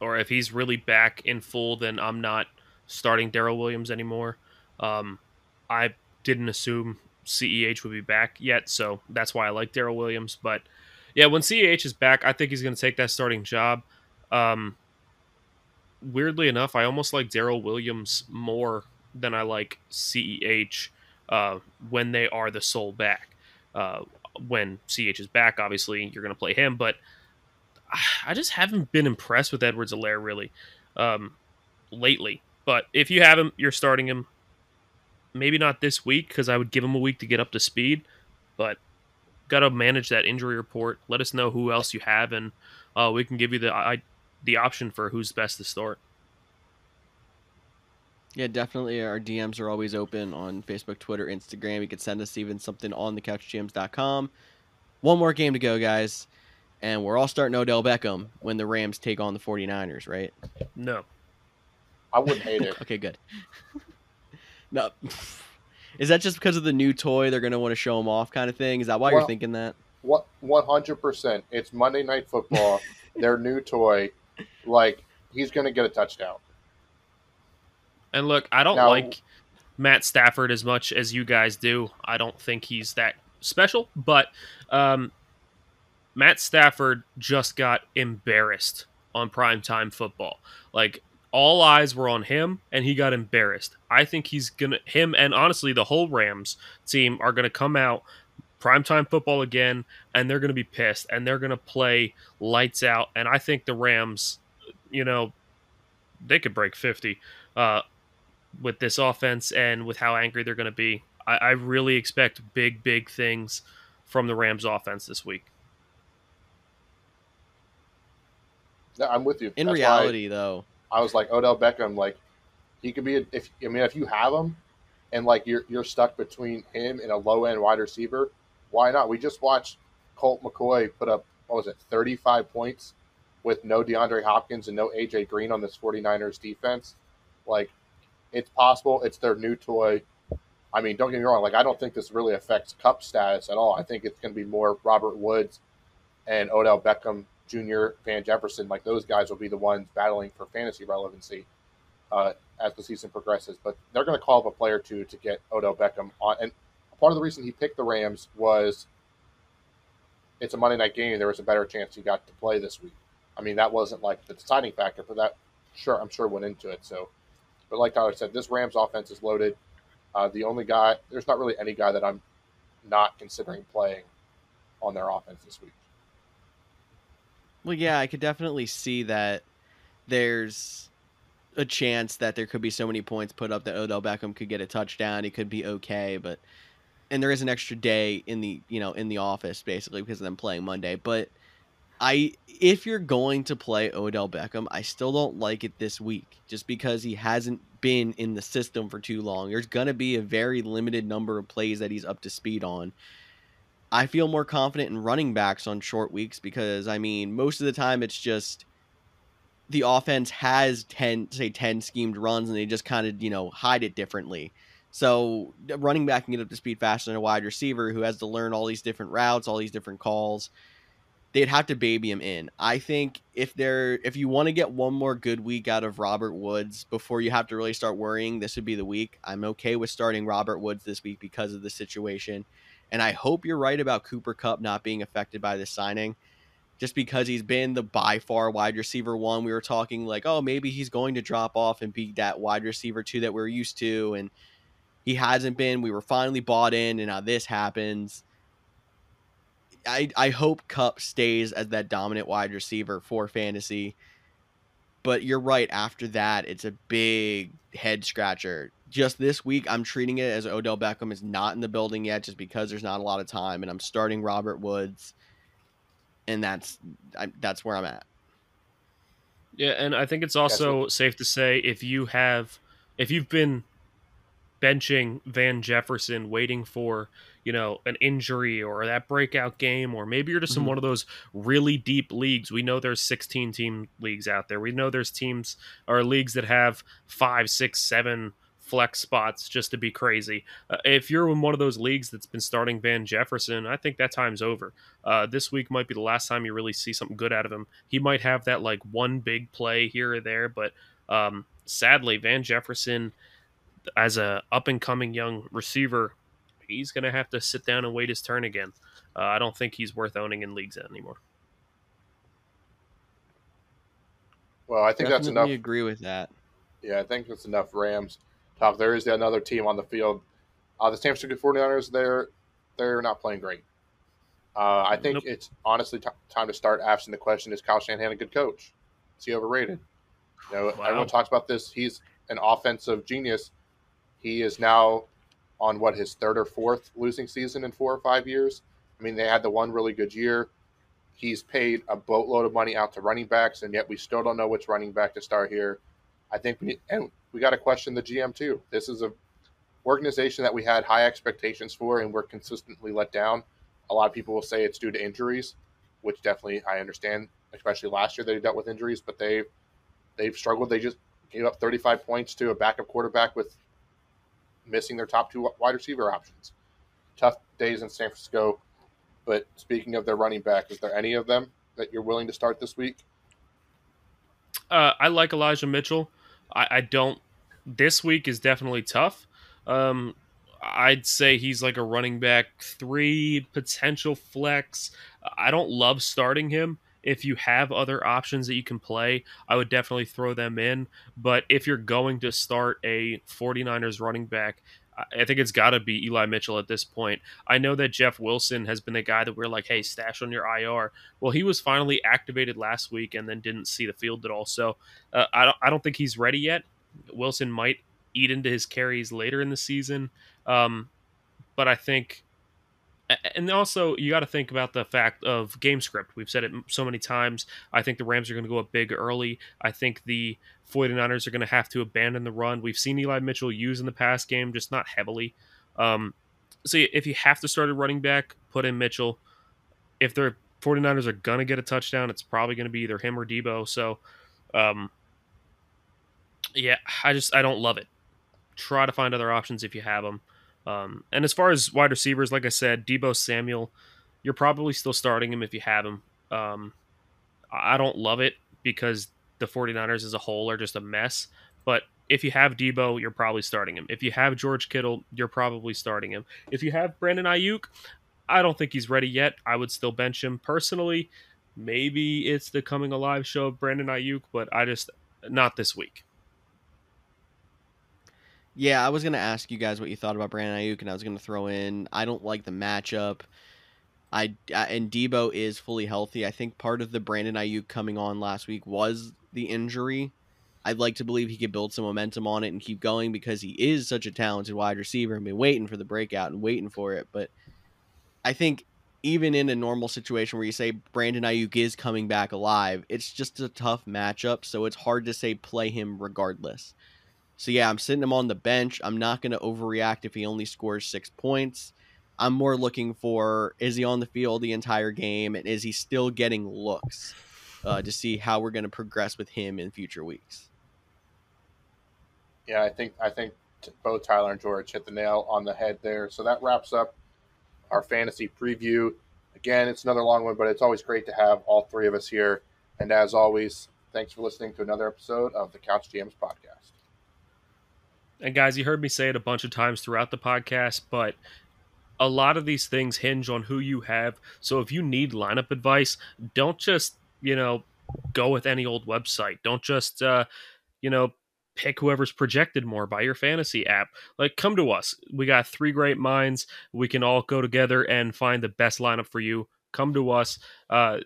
or if he's really back in full, then I'm not starting Darrel Williams anymore. Um, I didn't assume CEH would be back yet, so that's why I like Darrel Williams. But yeah, when CEH is back, I think he's going to take that starting job. Um, weirdly enough, I almost like Darrel Williams more than I like CEH uh, when they are the sole back. Uh, when CH is back, obviously you're going to play him, but I just haven't been impressed with Edwards-Helaire really um, lately. But if you have him, you're starting him. Maybe not this week because I would give him a week to get up to speed, but got to manage that injury report. Let us know who else you have, and uh, we can give you the I, the option for who's best to start. Yeah, definitely. Our DMs are always open on Facebook, Twitter, Instagram. You could send us even something on the thecouchgms.com. One more game to go, guys. And we're all starting Odell Beckham when the Rams take on the 49ers, right? No, I wouldn't hate it. Okay, good. No. Is that just because of the new toy they're going to want to show them off kind of thing? Is that why you're thinking that? What one hundred percent? It's Monday Night Football. their new toy. Like he's going to get a touchdown. And look, I don't Now- like Matt Stafford as much as you guys do. I don't think he's that special, but um, Matt Stafford just got embarrassed on primetime football. Like all eyes were on him and he got embarrassed. I think he's going to him and honestly the whole Rams team are going to come out primetime football again and they're going to be pissed and they're going to play lights out and I think the Rams you know they could break 50 uh, with this offense and with how angry they're going to be. I, I really expect big, big things from the Rams offense this week. No, I'm with you. In That's why reality, though, I was like Odell Beckham. Like he could be. A, if I mean, if you have him, and like you're you're stuck between him and a low end wide receiver, why not? We just watched Colt McCoy put up what was it, 35 points with no DeAndre Hopkins and no AJ Green on this 49ers defense. Like it's possible. It's their new toy. I mean, don't get me wrong. Like I don't think this really affects Kupp status at all. I think it's going to be more Robert Woods and Odell Beckham Jr., Van Jefferson. Like those guys will be the ones battling for fantasy relevancy uh, as the season progresses. But they're going to call up a player or two to get Odell Beckham on. And part of the reason he picked the Rams was it's a Monday night game. There was a better chance he got to play this week. I mean, that wasn't like the deciding factor, but that sure I'm sure went into it. So, but like Tyler said, this Rams offense is loaded. Uh, the only guy, there's not really any guy that I'm not considering playing on their offense this week. Well, yeah, I could definitely see that there's a chance that there could be so many points put up that Odell Beckham could get a touchdown. He could be okay, but and there is an extra day in the you know in the office basically because of them playing Monday. But I if you're going to play Odell Beckham, I still don't like it this week just because he hasn't been in the system for too long. There's gonna be a very limited number of plays that he's up to speed on. I feel more confident in running backs on short weeks because I mean most of the time it's just the offense has 10 say 10 schemed runs and they just kind of you know hide it differently. So running back can get up to speed faster than a wide receiver who has to learn all these different routes all these different calls. They'd have to baby him in. I think if they're if you want to get one more good week out of robert woods before you have to really start worrying this would be the week i'm okay with starting robert woods this week because of the situation and i hope you're right about Cooper Kupp not being affected by this signing just because he's been the by far wide receiver one. We were talking like, oh, maybe he's going to drop off and be that wide receiver two that we're used to, and he hasn't been. We were finally bought in, and now this happens. I I hope Cup stays as that dominant wide receiver for fantasy. But you're right. After that, it's a big head scratcher. Just this week, I'm treating it as Odell Beckham is not in the building yet, just because there's not a lot of time, and I'm starting Robert Woods and that's I, that's where I'm at. Yeah, and I think it's also safe to say if you have if you've been benching Van Jefferson waiting for, you know, an injury or that breakout game or maybe you're just mm-hmm. in one of those really deep leagues. We know there's 16 team leagues out there. We know there's teams or leagues that have five, six, seven flex spots just to be crazy. Uh, if you're in one of those leagues that's been starting Van Jefferson, I think that time's over. Uh, this week might be the last time you really see something good out of him. He might have that like one big play here or there, but um, sadly, Van Jefferson, as a up and coming young receiver, he's going to have to sit down and wait his turn again. Uh, I don't think he's worth owning in leagues anymore. Well, I think Definitely that's enough. agree with that. Yeah, I think that's enough Rams talk. There is another team on the field. Uh, the San Francisco 49ers, they're, they're not playing great. Uh, I think nope. it's honestly t- time to start asking the question: Is Kyle Shanahan a good coach? Is he overrated? You know, wow. everyone talks about this. He's an offensive genius. He is now on what his third or fourth losing season in four or five years. I mean, they had the one really good year. He's paid a boatload of money out to running backs, and yet we still don't know which running back to start here. I think we need, and we got to question the GM too. This is a organization that we had high expectations for, and we're consistently let down. A lot of people will say it's due to injuries, which definitely I understand. Especially last year, they dealt with injuries, but they they've struggled. They just gave up 35 points to a backup quarterback with missing their top two wide receiver options. Tough days in San Francisco. But speaking of their running back, is there any of them that you're willing to start this week? Uh, I like Elijah Mitchell. I, I don't. This week is definitely tough. Um, I'd say he's like a running back three potential flex. I don't love starting him. If you have other options that you can play, I would definitely throw them in. But if you're going to start a 49ers running back, I think it's got to be Eli Mitchell at this point. I know that Jeff Wilson has been the guy that we're like, hey, stash on your IR. Well, he was finally activated last week and then didn't see the field at all. So uh, I don't I don't think he's ready yet. Wilson might eat into his carries later in the season, um, but I think. And also, you got to think about the fact of game script. We've said it so many times. I think the Rams are going to go up big early. I think the 49ers are going to have to abandon the run. We've seen Eli Mitchell use in the past game, just not heavily. Um, so if you have to start a running back, put in Mitchell. If the 49ers are going to get a touchdown, it's probably going to be either him or Deebo. So, um, yeah, I just I don't love it. Try to find other options if you have them. Um, and as far as wide receivers, like I said, Deebo Samuel, you're probably still starting him if you have him. Um, I don't love it because the 49ers as a whole are just a mess. But if you have Deebo, you're probably starting him. If you have George Kittle, you're probably starting him. If you have Brandon Aiyuk, I don't think he's ready yet. I would still bench him personally. Maybe it's the coming alive show of Brandon Aiyuk, but I just not this week. Yeah, I was gonna ask you guys what you thought about Brandon Aiyuk, and I was gonna throw in. I don't like the matchup. I, and Deebo is fully healthy. I think part of the Brandon Aiyuk coming on last week was the injury. I'd like to believe he could build some momentum on it and keep going because he is such a talented wide receiver and been waiting for the breakout and waiting for it. But I think even in a normal situation where you say Brandon Aiyuk is coming back alive, it's just a tough matchup. So it's hard to say play him regardless. So yeah, I'm sitting him on the bench. I'm not going to overreact if he only scores six points. I'm more looking for is he on the field the entire game and is he still getting looks uh, to see how we're going to progress with him in future weeks. Yeah, I think I think both Tyler and George hit the nail on the head there. So that wraps up our fantasy preview. Again, it's another long one, but it's always great to have all three of us here. And as always, thanks for listening to another episode of the Couch GMs podcast. And guys, you heard me say it a bunch of times throughout the podcast, but a lot of these things hinge on who you have. So if you need lineup advice, don't just, you know, go with any old website. Don't just, uh, you know, pick whoever's projected more by your fantasy app. Like, come to us. We got three great minds. We can all go together and find the best lineup for you. Come to us uh,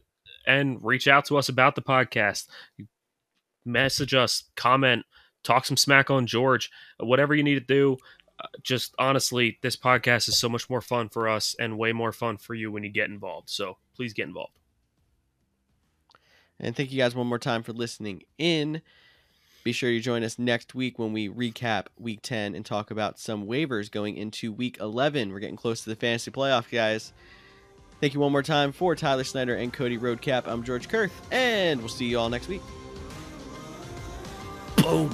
and reach out to us about the podcast. Message us, comment, talk some smack on George, whatever you need to do. Uh, just honestly, this podcast is so much more fun for us and way more fun for you when you get involved. So please get involved. And thank you guys one more time for listening in. Be sure you join us next week when we recap week 10 and talk about some waivers going into week 11. We're getting close to the fantasy playoff, guys. Thank you one more time for Tyler Snyder and Cody Roadcap. I'm George Kerth, and we'll see you all next week. Boom.